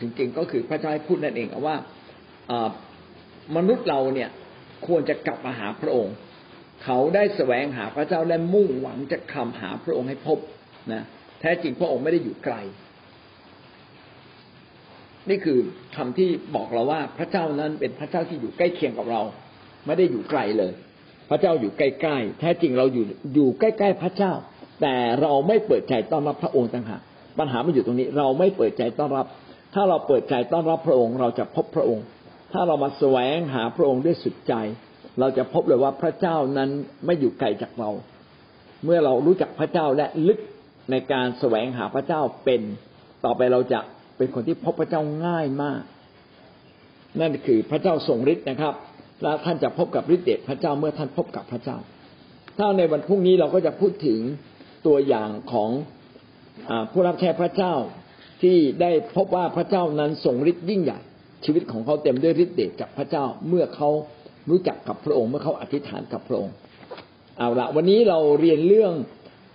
จริงๆ ก็คือพระเจ้าให้พูดนั่นเองว่ามนุษย์เราเนี่ยควรจะกลับมาหาพระองค์ เขาได้แสวงหาพระเจ้าและมุ่งหวังจะคำหาพระองค์ให้พบนะแท้จริงพระองค์ไม่ได้อยู่ไกล นี่คือคำที่บอกเราว่าพระเจ้านั้นเป็นพระเจ้าที่อยู่ใกล้เคียงกับเรา ไม่ได้อยู่ไกลเลย พระเจ้าอยู่ใกล้ๆแท้จริงเราอยู่อยู่ใกล้ ๆ พระเจ้า แต่เราไม่เปิดใจต้อนรับพระองค์ต่างหาก ปัญหามันอยู่ตรงนี้ เราไม่เปิดใจต้อนรับ ถ้าเราเปิดใจต้อนรับพระองค์ เราจะพบพระองค์ ถ้าเรามาแสวงหาพระองค์ด้วยสุดใจ เราจะพบเลยว่าพระเจ้านั้นไม่อยู่ไกลจากเรา เมื่อเรารู้จักพระเจ้าและลึกในการแสวงหาพระเจ้าเป็น ต่อไปเราจะเป็นคนที่พบพระเจ้าง่ายมาก นั่นคือพระเจ้าทรงฤทธิ์นะครับ และท่านจะพบกับฤทธิ์เดชพระเจ้าเมื่อท่านพบกับพระเจ้า ถ้าในวันพรุ่งนี้เราก็จะพูดถึงตัวอย่างของ ผู้รับใช้พระเจ้าที่ได้พบว่าพระเจ้านั้นทรงฤทธิ์ยิ่งใหญ่ ชีวิตของเขาเต็มด้วยฤทธิ์เดชจากพระเจ้าเมื่อเขารู้จักกับพระองค์เมื่อเขาอธิษฐานกับพระองค์เอาละวันนี้เราเรียนเรื่อง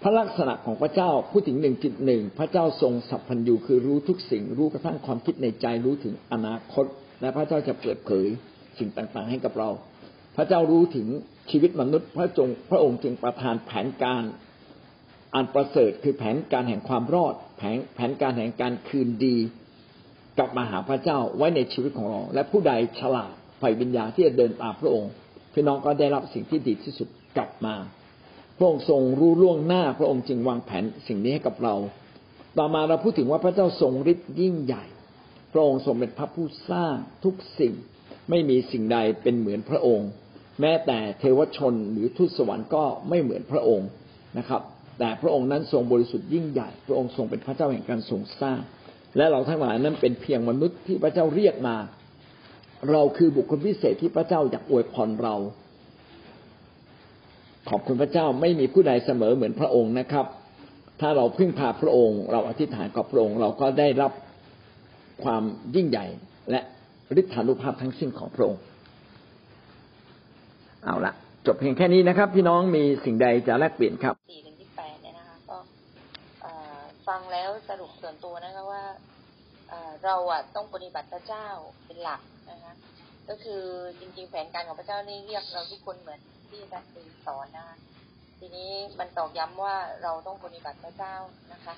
พระลักษณะของพระเจ้าพูดถึงหนึ่งจุดหนึ่งพระเจ้าทรงสัพพัญญูคือรู้ทุกสิ่ง รู้กระทั่งความคิดในใจรู้ถึงอนาคต และพระเจ้าจะเปิดเผยสิ่งต่างๆ ให้กับเรา พระเจ้ารู้ถึงชีวิตมนุษย์พระจงพระองค์จึงประทานแผนการ อันประเสริฐคือแผนการแห่งความรอด แผนแผนการแห่งการคืนดีกลับมาหาพระเจ้าไว้ในชีวิตของเรา และผู้ใดฉลาดไฟวิญญาที่จะเดินตามพระองค์พี่น้องก็ได้รับสิ่งที่ดีที่สุดกลับมา พระองค์ทรงรู้ล่วงหน้าพระองค์จึงวางแผนสิ่งนี้ให้กับเรา ต่อมาเราพูดถึงว่าพระเจ้าทรงฤทธิ์ยิ่งใหญ่ พระองค์ทรงเป็นพระผู้สร้างทุกสิ่ง ไม่มีสิ่งใดเป็นเหมือนพระองค์ แม้แต่เทวชนหรือทูตสวรรค์ก็ไม่เหมือนพระองค์นะครับ แต่พระองค์นั้นทรงบริสุทธิ์ยิ่งใหญ่ พระองค์ทรงเป็นพระเจ้าแห่งการทรงสร้าง และเราทั้งหลายนั้นเป็นเพียงมนุษย์ที่พระเจ้าเรียกมา เราคือบุคคลพิเศษที่พระเจ้าอยากอวยพรเรา ขอบคุณพระเจ้าไม่มีผู้ใดเสมอเหมือนพระองค์นะครับ ถ้าเราพึ่งพาพระองค์ เราอธิษฐานกับพระองค์เราก็ได้รับความยิ่งใหญ่และฤทธานุภาพทั้งสิ้นของพระองค์ เอาละจบเพียงแค่นี้นะครับ พี่น้องมีสิ่งใดจะแลกเปลี่ยนครับ สี่ถึงที่แปดเนี่ยนะคะก็เอ่อ ฟังแล้วสรุปส่วนตัวนะคะว่าเราอะต้องปฏิบัติพระเจ้าเป็นหลักนะคะก็คือจริงๆแผนการของพระเจ้านี่เรียกเราทุกคนเหมือนที่อาจารย์ตีสอนนะคะทีนี้มันตอกย้ำว่าเราต้องปฏิบัติพระเจ้านะคะ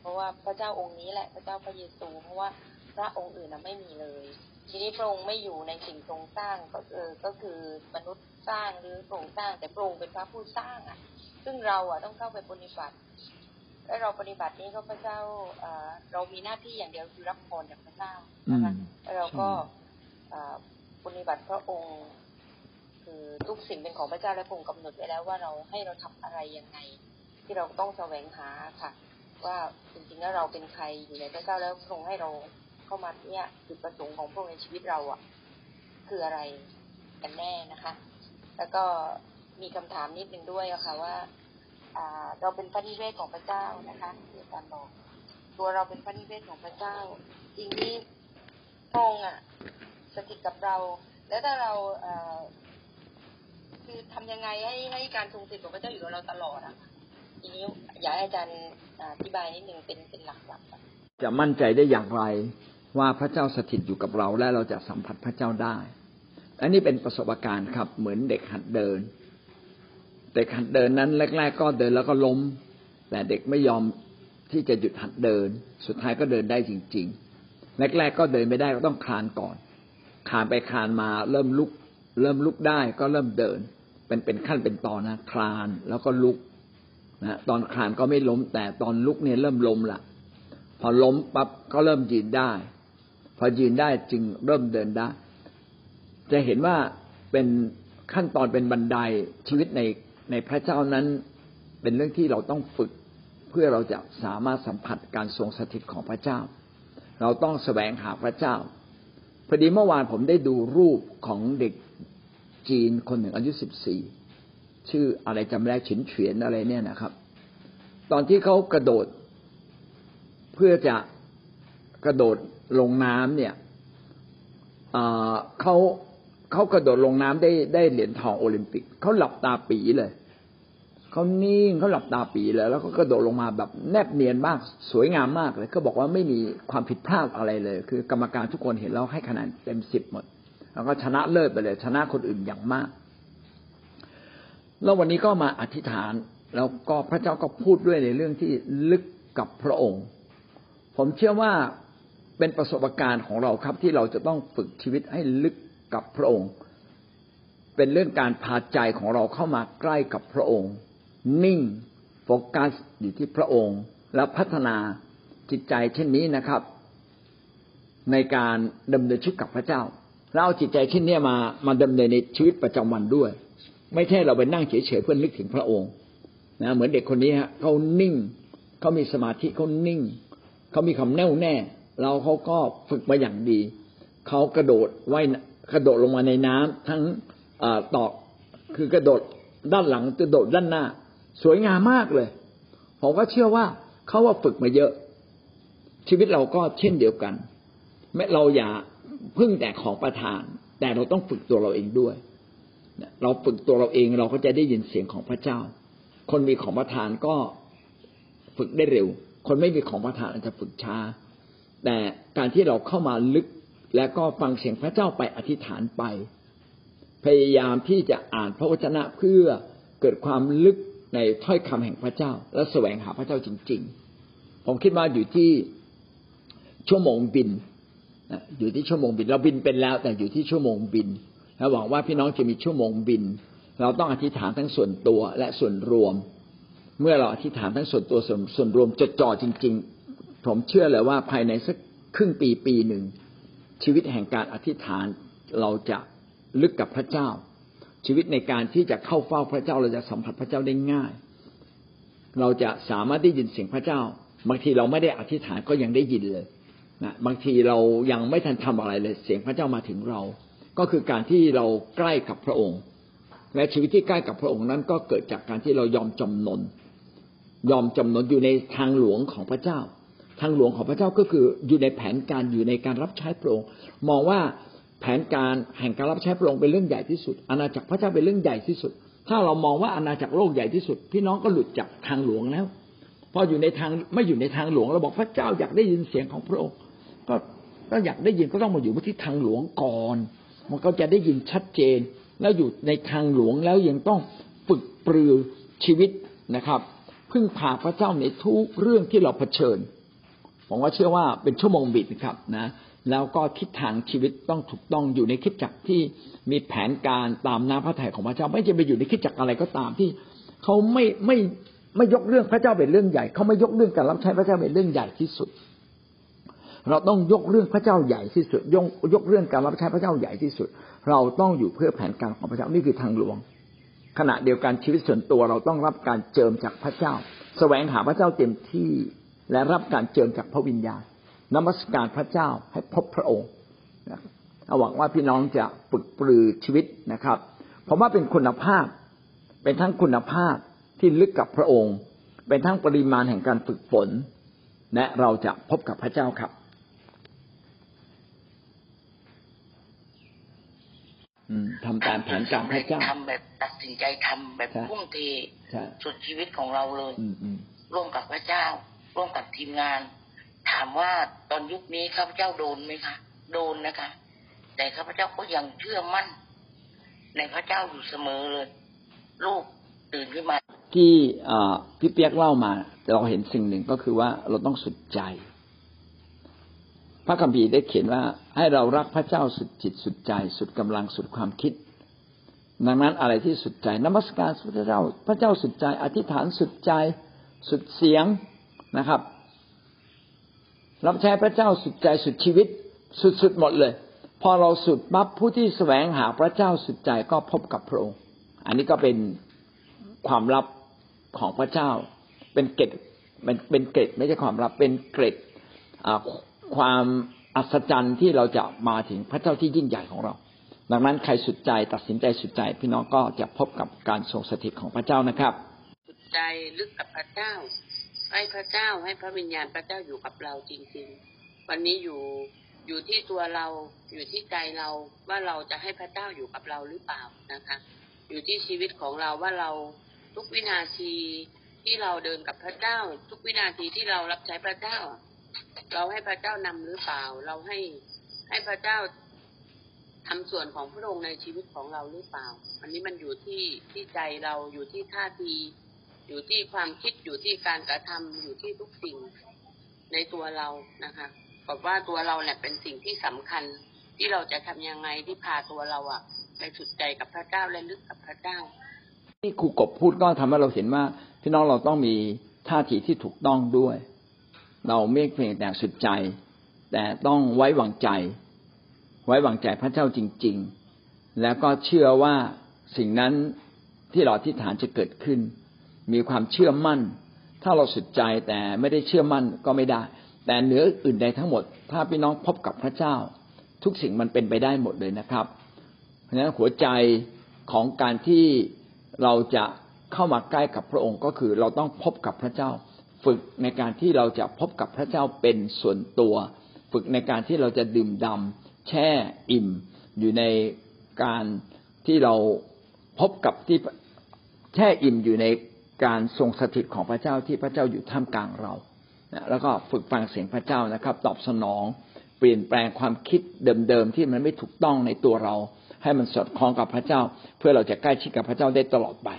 เพราะว่าพระเจ้าองค์นี้แหละพระเจ้าพระเยซู เพราะว่าพระองค์อื่นนะไม่มีเลย ทีนี้พระองค์ไม่อยู่ในสิ่งทรงสร้างก็เออก็คือมนุษย์สร้างหรือพระองค์สร้างแต่พระองค์เป็นพระผู้สร้างอะ ซึ่งเราอะต้องเข้าไปปฏิบัติ และเราปฏิบัตินี้ก็พระเจ้าเอ่อเรามีหน้าที่อย่างเดียวคือรับพรจากพระเจ้านะคะอืมแล้วเราก็เอ่อปฏิบัติพระองค์คือทุกสิ่งเป็นของพระเจ้าและพระองค์กำหนดไว้แล้วว่าเราให้เราทำอะไรยังไง ที่เราต้องแสวงหาค่ะ ว่าจริงๆแล้วเราเป็นใครอยู่ในพระเจ้าแล้วพระองค์ให้เราเข้ามาเนี่ยจุดประสงค์ของพระองค์ในชีวิตเราอะ คืออะไรกันแน่นะคะ แล้วก็มีคำถามนิดนึงด้วยอะค่ะว่าอ่า เราเป็นพระนิเวศของพระเจ้านะคะที่อาจารย์บอกตัวเราเป็นพระนิเวศของพระเจ้าจริงที่พระองค์อะสถิตกับเรา แล้วถ้าเราเคือทำยังไงให้ให้การทรงสถิตของพระเจ้าอยู่กับเราตลอดอะทีนี้อยากให้อาจารย์อธิบายนิดหนึ่งเป็นเป็นหลักๆอะจะมั่นใจได้อย่างไรว่าพระเจ้าสถิตอยู่กับเราและเราจะสัมผัสพระเจ้าได้ อันนี้เป็นประสบการณ์ครับ เหมือนเด็กหัดเดิน เด็กหัดเดินนั้นแรก ๆ ก็เดินแล้วก็ล้ม แต่เด็กไม่ยอมที่จะหยุดหัดเดิน สุดท้ายก็เดินได้จริง ๆ แรก ๆ ก็เดินไม่ได้ก็ต้องคลานก่อนคลานไปคลานมาเริ่มลุก เริ่มลุกได้ก็เริ่มเดิน เป็นเป็นขั้นเป็นตอนนะคลานแล้วก็ลุกนะตอนคลานก็ไม่ล้ม แต่ตอนลุกเนี่ยเริ่มล้มละพอล้มปั๊บก็เริ่มยืนได้ พอยืนได้จึงเริ่มเดินได้ จะเห็นว่าเป็นขั้นตอนเป็นบันไดชีวิตใน ในพระเจ้านั้นเป็นเรื่องที่เราต้องฝึกเพื่อเราจะสามารถสัมผัสการทรงสถิตของพระเจ้า เราต้องแสวงหาพระเจ้าพอดีเมื่อวานผมได้ดูรูปของเด็กจีนคนหนึ่งอายุสิบสี่ชื่ออะไรจำไม่ได้ฉินเฉียนอะไรเนี่ยนะครับ ตอนที่เขากระโดด เพื่อจะกระโดดลงน้ำเนี่ยเขาเขากระโดดลงน้ำได้ได้เหรียญทองโอลิมปิกเขาหลับตาปีเลย เขานิ่งเขาหลับตาปีเลยแล้วก็กระโดดลงมาแบบแนบเนียนมากสวยงามมากเลยเขาบอกว่าไม่มีความผิดพลาดอะไรเลย คือกรรมการทุกคนเห็นแล้วให้คะแนนเต็มสิบหมด แล้วก็ชนะเลิศไปเลย ชนะคนอื่นอย่างมาก แล้ววันนี้ก็มาอธิษฐาน แล้วก็พระเจ้าก็พูดด้วยในเรื่องที่ลึกกับพระองค์ ผมเชื่อว่าเป็นประสบการณ์ของเราครับที่เราจะต้องฝึกชีวิตให้ลึกกับพระองค์ เป็นเรื่องการพาใจของเราเข้ามาใกล้กับพระองค์ นิ่งโฟกัสอยู่ที่พระองค์ และพัฒนาจิตใจเช่นนี้นะครับ ในการดำเนินชีวิตกับพระเจ้าแล้วเอาจิตใจเช่นนี้มามาดำเนินในชีวิตประจำวันด้วย ไม่ใช่เราไปนั่งเฉยๆเพื่อนึกถึงพระองค์นะเหมือนเด็กคนนี้ฮะเขานิ่งเขามีสมาธิเขานิ่งเขามีความแน่วแน่เราเขาก็ฝึกมาอย่างดีเขากระโดดว่ายกระโดดลงมาในน้ำทั้งอตอกคือกระโดดด้านหลังกระโดดด้านหน้า สวยงามมากเลย ผมก็เชื่อว่าเขาว่าฝึกมาเยอะ ชีวิตเราก็เช่นเดียวกันไม่เราอย่าพึ่งแต่ของประทาน แต่เราต้องฝึกตัวเราเองด้วย เราฝึกตัวเราเองเราก็จะได้ยินเสียงของพระเจ้า คนมีของประทานก็ฝึกได้เร็ว คนไม่มีของประทานอาจจะฝึกช้า แต่การที่เราเข้ามาลึกและก็ฟังเสียงพระเจ้าไปอธิษฐานไป พยายามที่จะอ่านพระวจนะเพื่อเกิดความลึก ในถ้อยคำแห่งพระเจ้า และแสวงหาพระเจ้าจริง ๆ ผมคิดว่าอยู่ที่ชั่วโมงบินอยู่ที่ชั่วโมงบิน เราบินเป็นแล้ว แต่อยู่ที่ชั่วโมงบินและหวังว่าพี่น้องจะมีชั่วโมงบิน เราต้องอธิษฐานทั้งส่วนตัวและส่วนรวม เมื่อเราอธิษฐานทั้งส่วนตัวส่วนส่วนรวมจดจ่อจริง ๆ ผมเชื่อเลยว่าภายในสักครึ่งปีปีหนึ่งชีวิตแห่งการอธิษฐานเราจะลึกกับพระเจ้า ชีวิตในการที่จะเข้าเฝ้าพระเจ้าเราจะสัมผัสพระเจ้าได้ง่าย เราจะสามารถได้ยินเสียงพระเจ้า บางทีเราไม่ได้อธิษฐานก็ยังได้ยินเลยนะบางทีเรายังไม่ทันทำอะไรเลย เสียงพระเจ้ามาถึงเรา ก็คือการที่เราใกล้กับพระองค์ และชีวิตที่ใกล้กับพระองค์นั้นก็เกิดจากการที่เรายอมจำนน ยอมจำนนอยู่ในทางหลวงของพระเจ้า ทางหลวงของพระเจ้าก็คืออยู่ในแผนการอยู่ในการรับใช้พระองค์ มองว่า แผนการแห่งการรับใช้พระองค์เป็นเรื่องใหญ่ที่สุด อาณาจักรพระเจ้าเป็นเรื่องใหญ่ที่สุด ถ้าเรามองว่าอาณาจักรโลกใหญ่ที่สุด พี่น้องก็หลุดจากทางหลวงแล้ว พออยู่ในทางไม่อยู่ในทางหลวงเราบอกพระเจ้าอยากได้ยินเสียงของพระองค์ ก็ก็อยากได้ยินก็ต้องมาอยู่ที่ทางหลวงก่อน มันก็จะได้ยินชัดเจน แล้วอยู่ในทางหลวงแล้วยังต้องฝึกปรือชีวิตนะครับพึ่งพาพระเจ้าในทุกเรื่องที่เราเผชิญผมว่าเชื่อว่าเป็นชั่วโมงบิดนะครับนะ แล้วก็ทิศทางชีวิตต้องถูกต้องอยู่ในคิดจักรที่มีแผนการตามน้ำพระทัยของพระเจ้า ไม่จะไปอยู่ในคิดจักรอะไรก็ตามที่เขาไม่ไม่ไม่ยกเรื่องพระเจ้าเป็นเรื่องใหญ่ เขาไม่ยกเรื่องการรับใช้พระเจ้าเป็นเรื่องใหญ่ที่สุด เราต้องยกเรื่องพระเจ้าใหญ่ที่สุดยกยกเรื่องการรับใช้พระเจ้าใหญ่ที่สุด เราต้องอยู่เพื่อแผนการของพระเจ้านี่คือทางหลวง ขณะเดียวกันชีวิตส่วนตัวเราต้องรับการเจิมจากพระเจ้า แสวงหาพระเจ้าเต็มที่และรับการเจิมจากพระวิญญาณ นมัสการพระเจ้าให้พบพระองค์หวังว่าพี่น้องจะฝึกปรือชีวิตนะครับผมว่าเป็นคุณภาพ เป็นทั้งคุณภาพที่ลึกกับพระองค์ เป็นทั้งปริมาณแห่งการฝึกฝน และเราจะพบกับพระเจ้าครับอืมทำตามแผนการพระเจ้าทำแบบตัดสินใจทำแบบใช่พุ่งเทใช่สุดชีวิตของเราเลยอืมอืมร่วมกับพระเจ้า ร่วมกับทีมงาน ถามว่าตอนยุคนี้ข้าพเจ้าโดนไหมคะ โดนนะคะ แต่ข้าพเจ้าก็ยังเชื่อมั่น ในพระเจ้าอยู่เสมอเลย ลูกตื่นขึ้นมา ที่พี่เปียกเล่ามาเราเห็นสิ่งหนึ่งก็คือว่าเราต้องสุดใจ พระคัมภีร์ได้เขียนว่า ให้เรารักพระเจ้าสุดจิตสุดใจ สุดกำลังสุดความคิด ดังนั้นอะไรที่สุดใจนมัสการพระเจ้า พระเจ้าสุดใจ อธิษฐานสุดใจ สุดเสียงนะครับ รับใช้พระเจ้าสุดใจสุดชีวิต สุดๆหมดเลย พอเราสุดปั๊บผู้ที่แสวงหาพระเจ้าสุดใจก็พบกับพระองค์ อันนี้ก็เป็นความลับของพระเจ้า เป็นเกร็ดเป็นเป็นเกร็ดไม่ใช่ความลับเป็นเกร็ดอ่าความอัศจรรย์ที่เราจะมาถึงพระเจ้าที่ยิ่งใหญ่ของเรา ดังนั้นใครสุดใจตัดสินใจสุดใจ พี่น้องก็จะพบกับการทรงสถิตของพระเจ้านะครับ สุดใจลึกกับพระเจ้า ให้พระเจ้าให้พระวิญญาณพระเจ้าอยู่กับเราจริง ๆ วันนี้อยู่อยู่ที่ตัวเราอยู่ที่ใจเราว่าเราจะให้พระเจ้าอยู่กับเราหรือเปล่านะคะ อยู่ที่ชีวิตของเราว่าเราทุกวินาทีที่เราเดินกับพระเจ้า ทุกวินาทีที่เรารับใช้พระเจ้า เราให้พระเจ้านำหรือเปล่า เราให้ให้พระเจ้าทำส่วนของพระองค์ในชีวิตของเราหรือเปล่า อันนี้มันอยู่ที่ที่ใจเราอยู่ที่ท่าที อยู่ที่ความคิดอยู่ที่การกระทำอยู่ที่ทุกสิ่งในตัวเรานะคะบอกว่าตัวเราเนี่ยเป็นสิ่งที่สำคัญที่เราจะทำยังไงที่พาตัวเราอะไปสุดใจกับพระเจ้าและลึกกับพระเจ้า ที่ครูกบพูดก็ทำให้เราเห็นว่าพี่น้องเราต้องมีท่าทีที่ถูกต้องด้วย เราไม่เพียงแต่สุดใจ แต่ต้องไว้วางใจ ไว้วางใจพระเจ้าจริง ๆ แล้วก็เชื่อว่าสิ่งนั้นที่เราอธิษฐานจะเกิดขึ้น มีความเชื่อมั่น ถ้าเราสุดใจแต่ไม่ได้เชื่อมั่นก็ไม่ได้ แต่เหนืออื่นใดทั้งหมด ถ้าพี่น้องพบกับพระเจ้า ทุกสิ่งมันเป็นไปได้หมดเลยนะครับ เพราะฉะนั้นหัวใจของการที่เราจะเข้ามาใกล้กับพระองค์ก็คือเราต้องพบกับพระเจ้า ฝึกในการที่เราจะพบกับพระเจ้าเป็นส่วนตัว ฝึกในการที่เราจะดื่มดำแช่อิ่ม อยู่ในการที่เราพบกับที่แช่อิ่มอยู่ใน การทรงสถิตของพระเจ้าที่พระเจ้าอยู่ท่ามกลางเรานะแล้วก็ฝึกฟังเสียงพระเจ้านะครับ ตอบสนอง เปลี่ยนแปลงความคิดเดิมๆที่มันไม่ถูกต้องในตัวเรา ให้มันสอดคล้องกับพระเจ้า เพื่อเราจะใกล้ชิดกับพระเจ้าได้ตลอดไป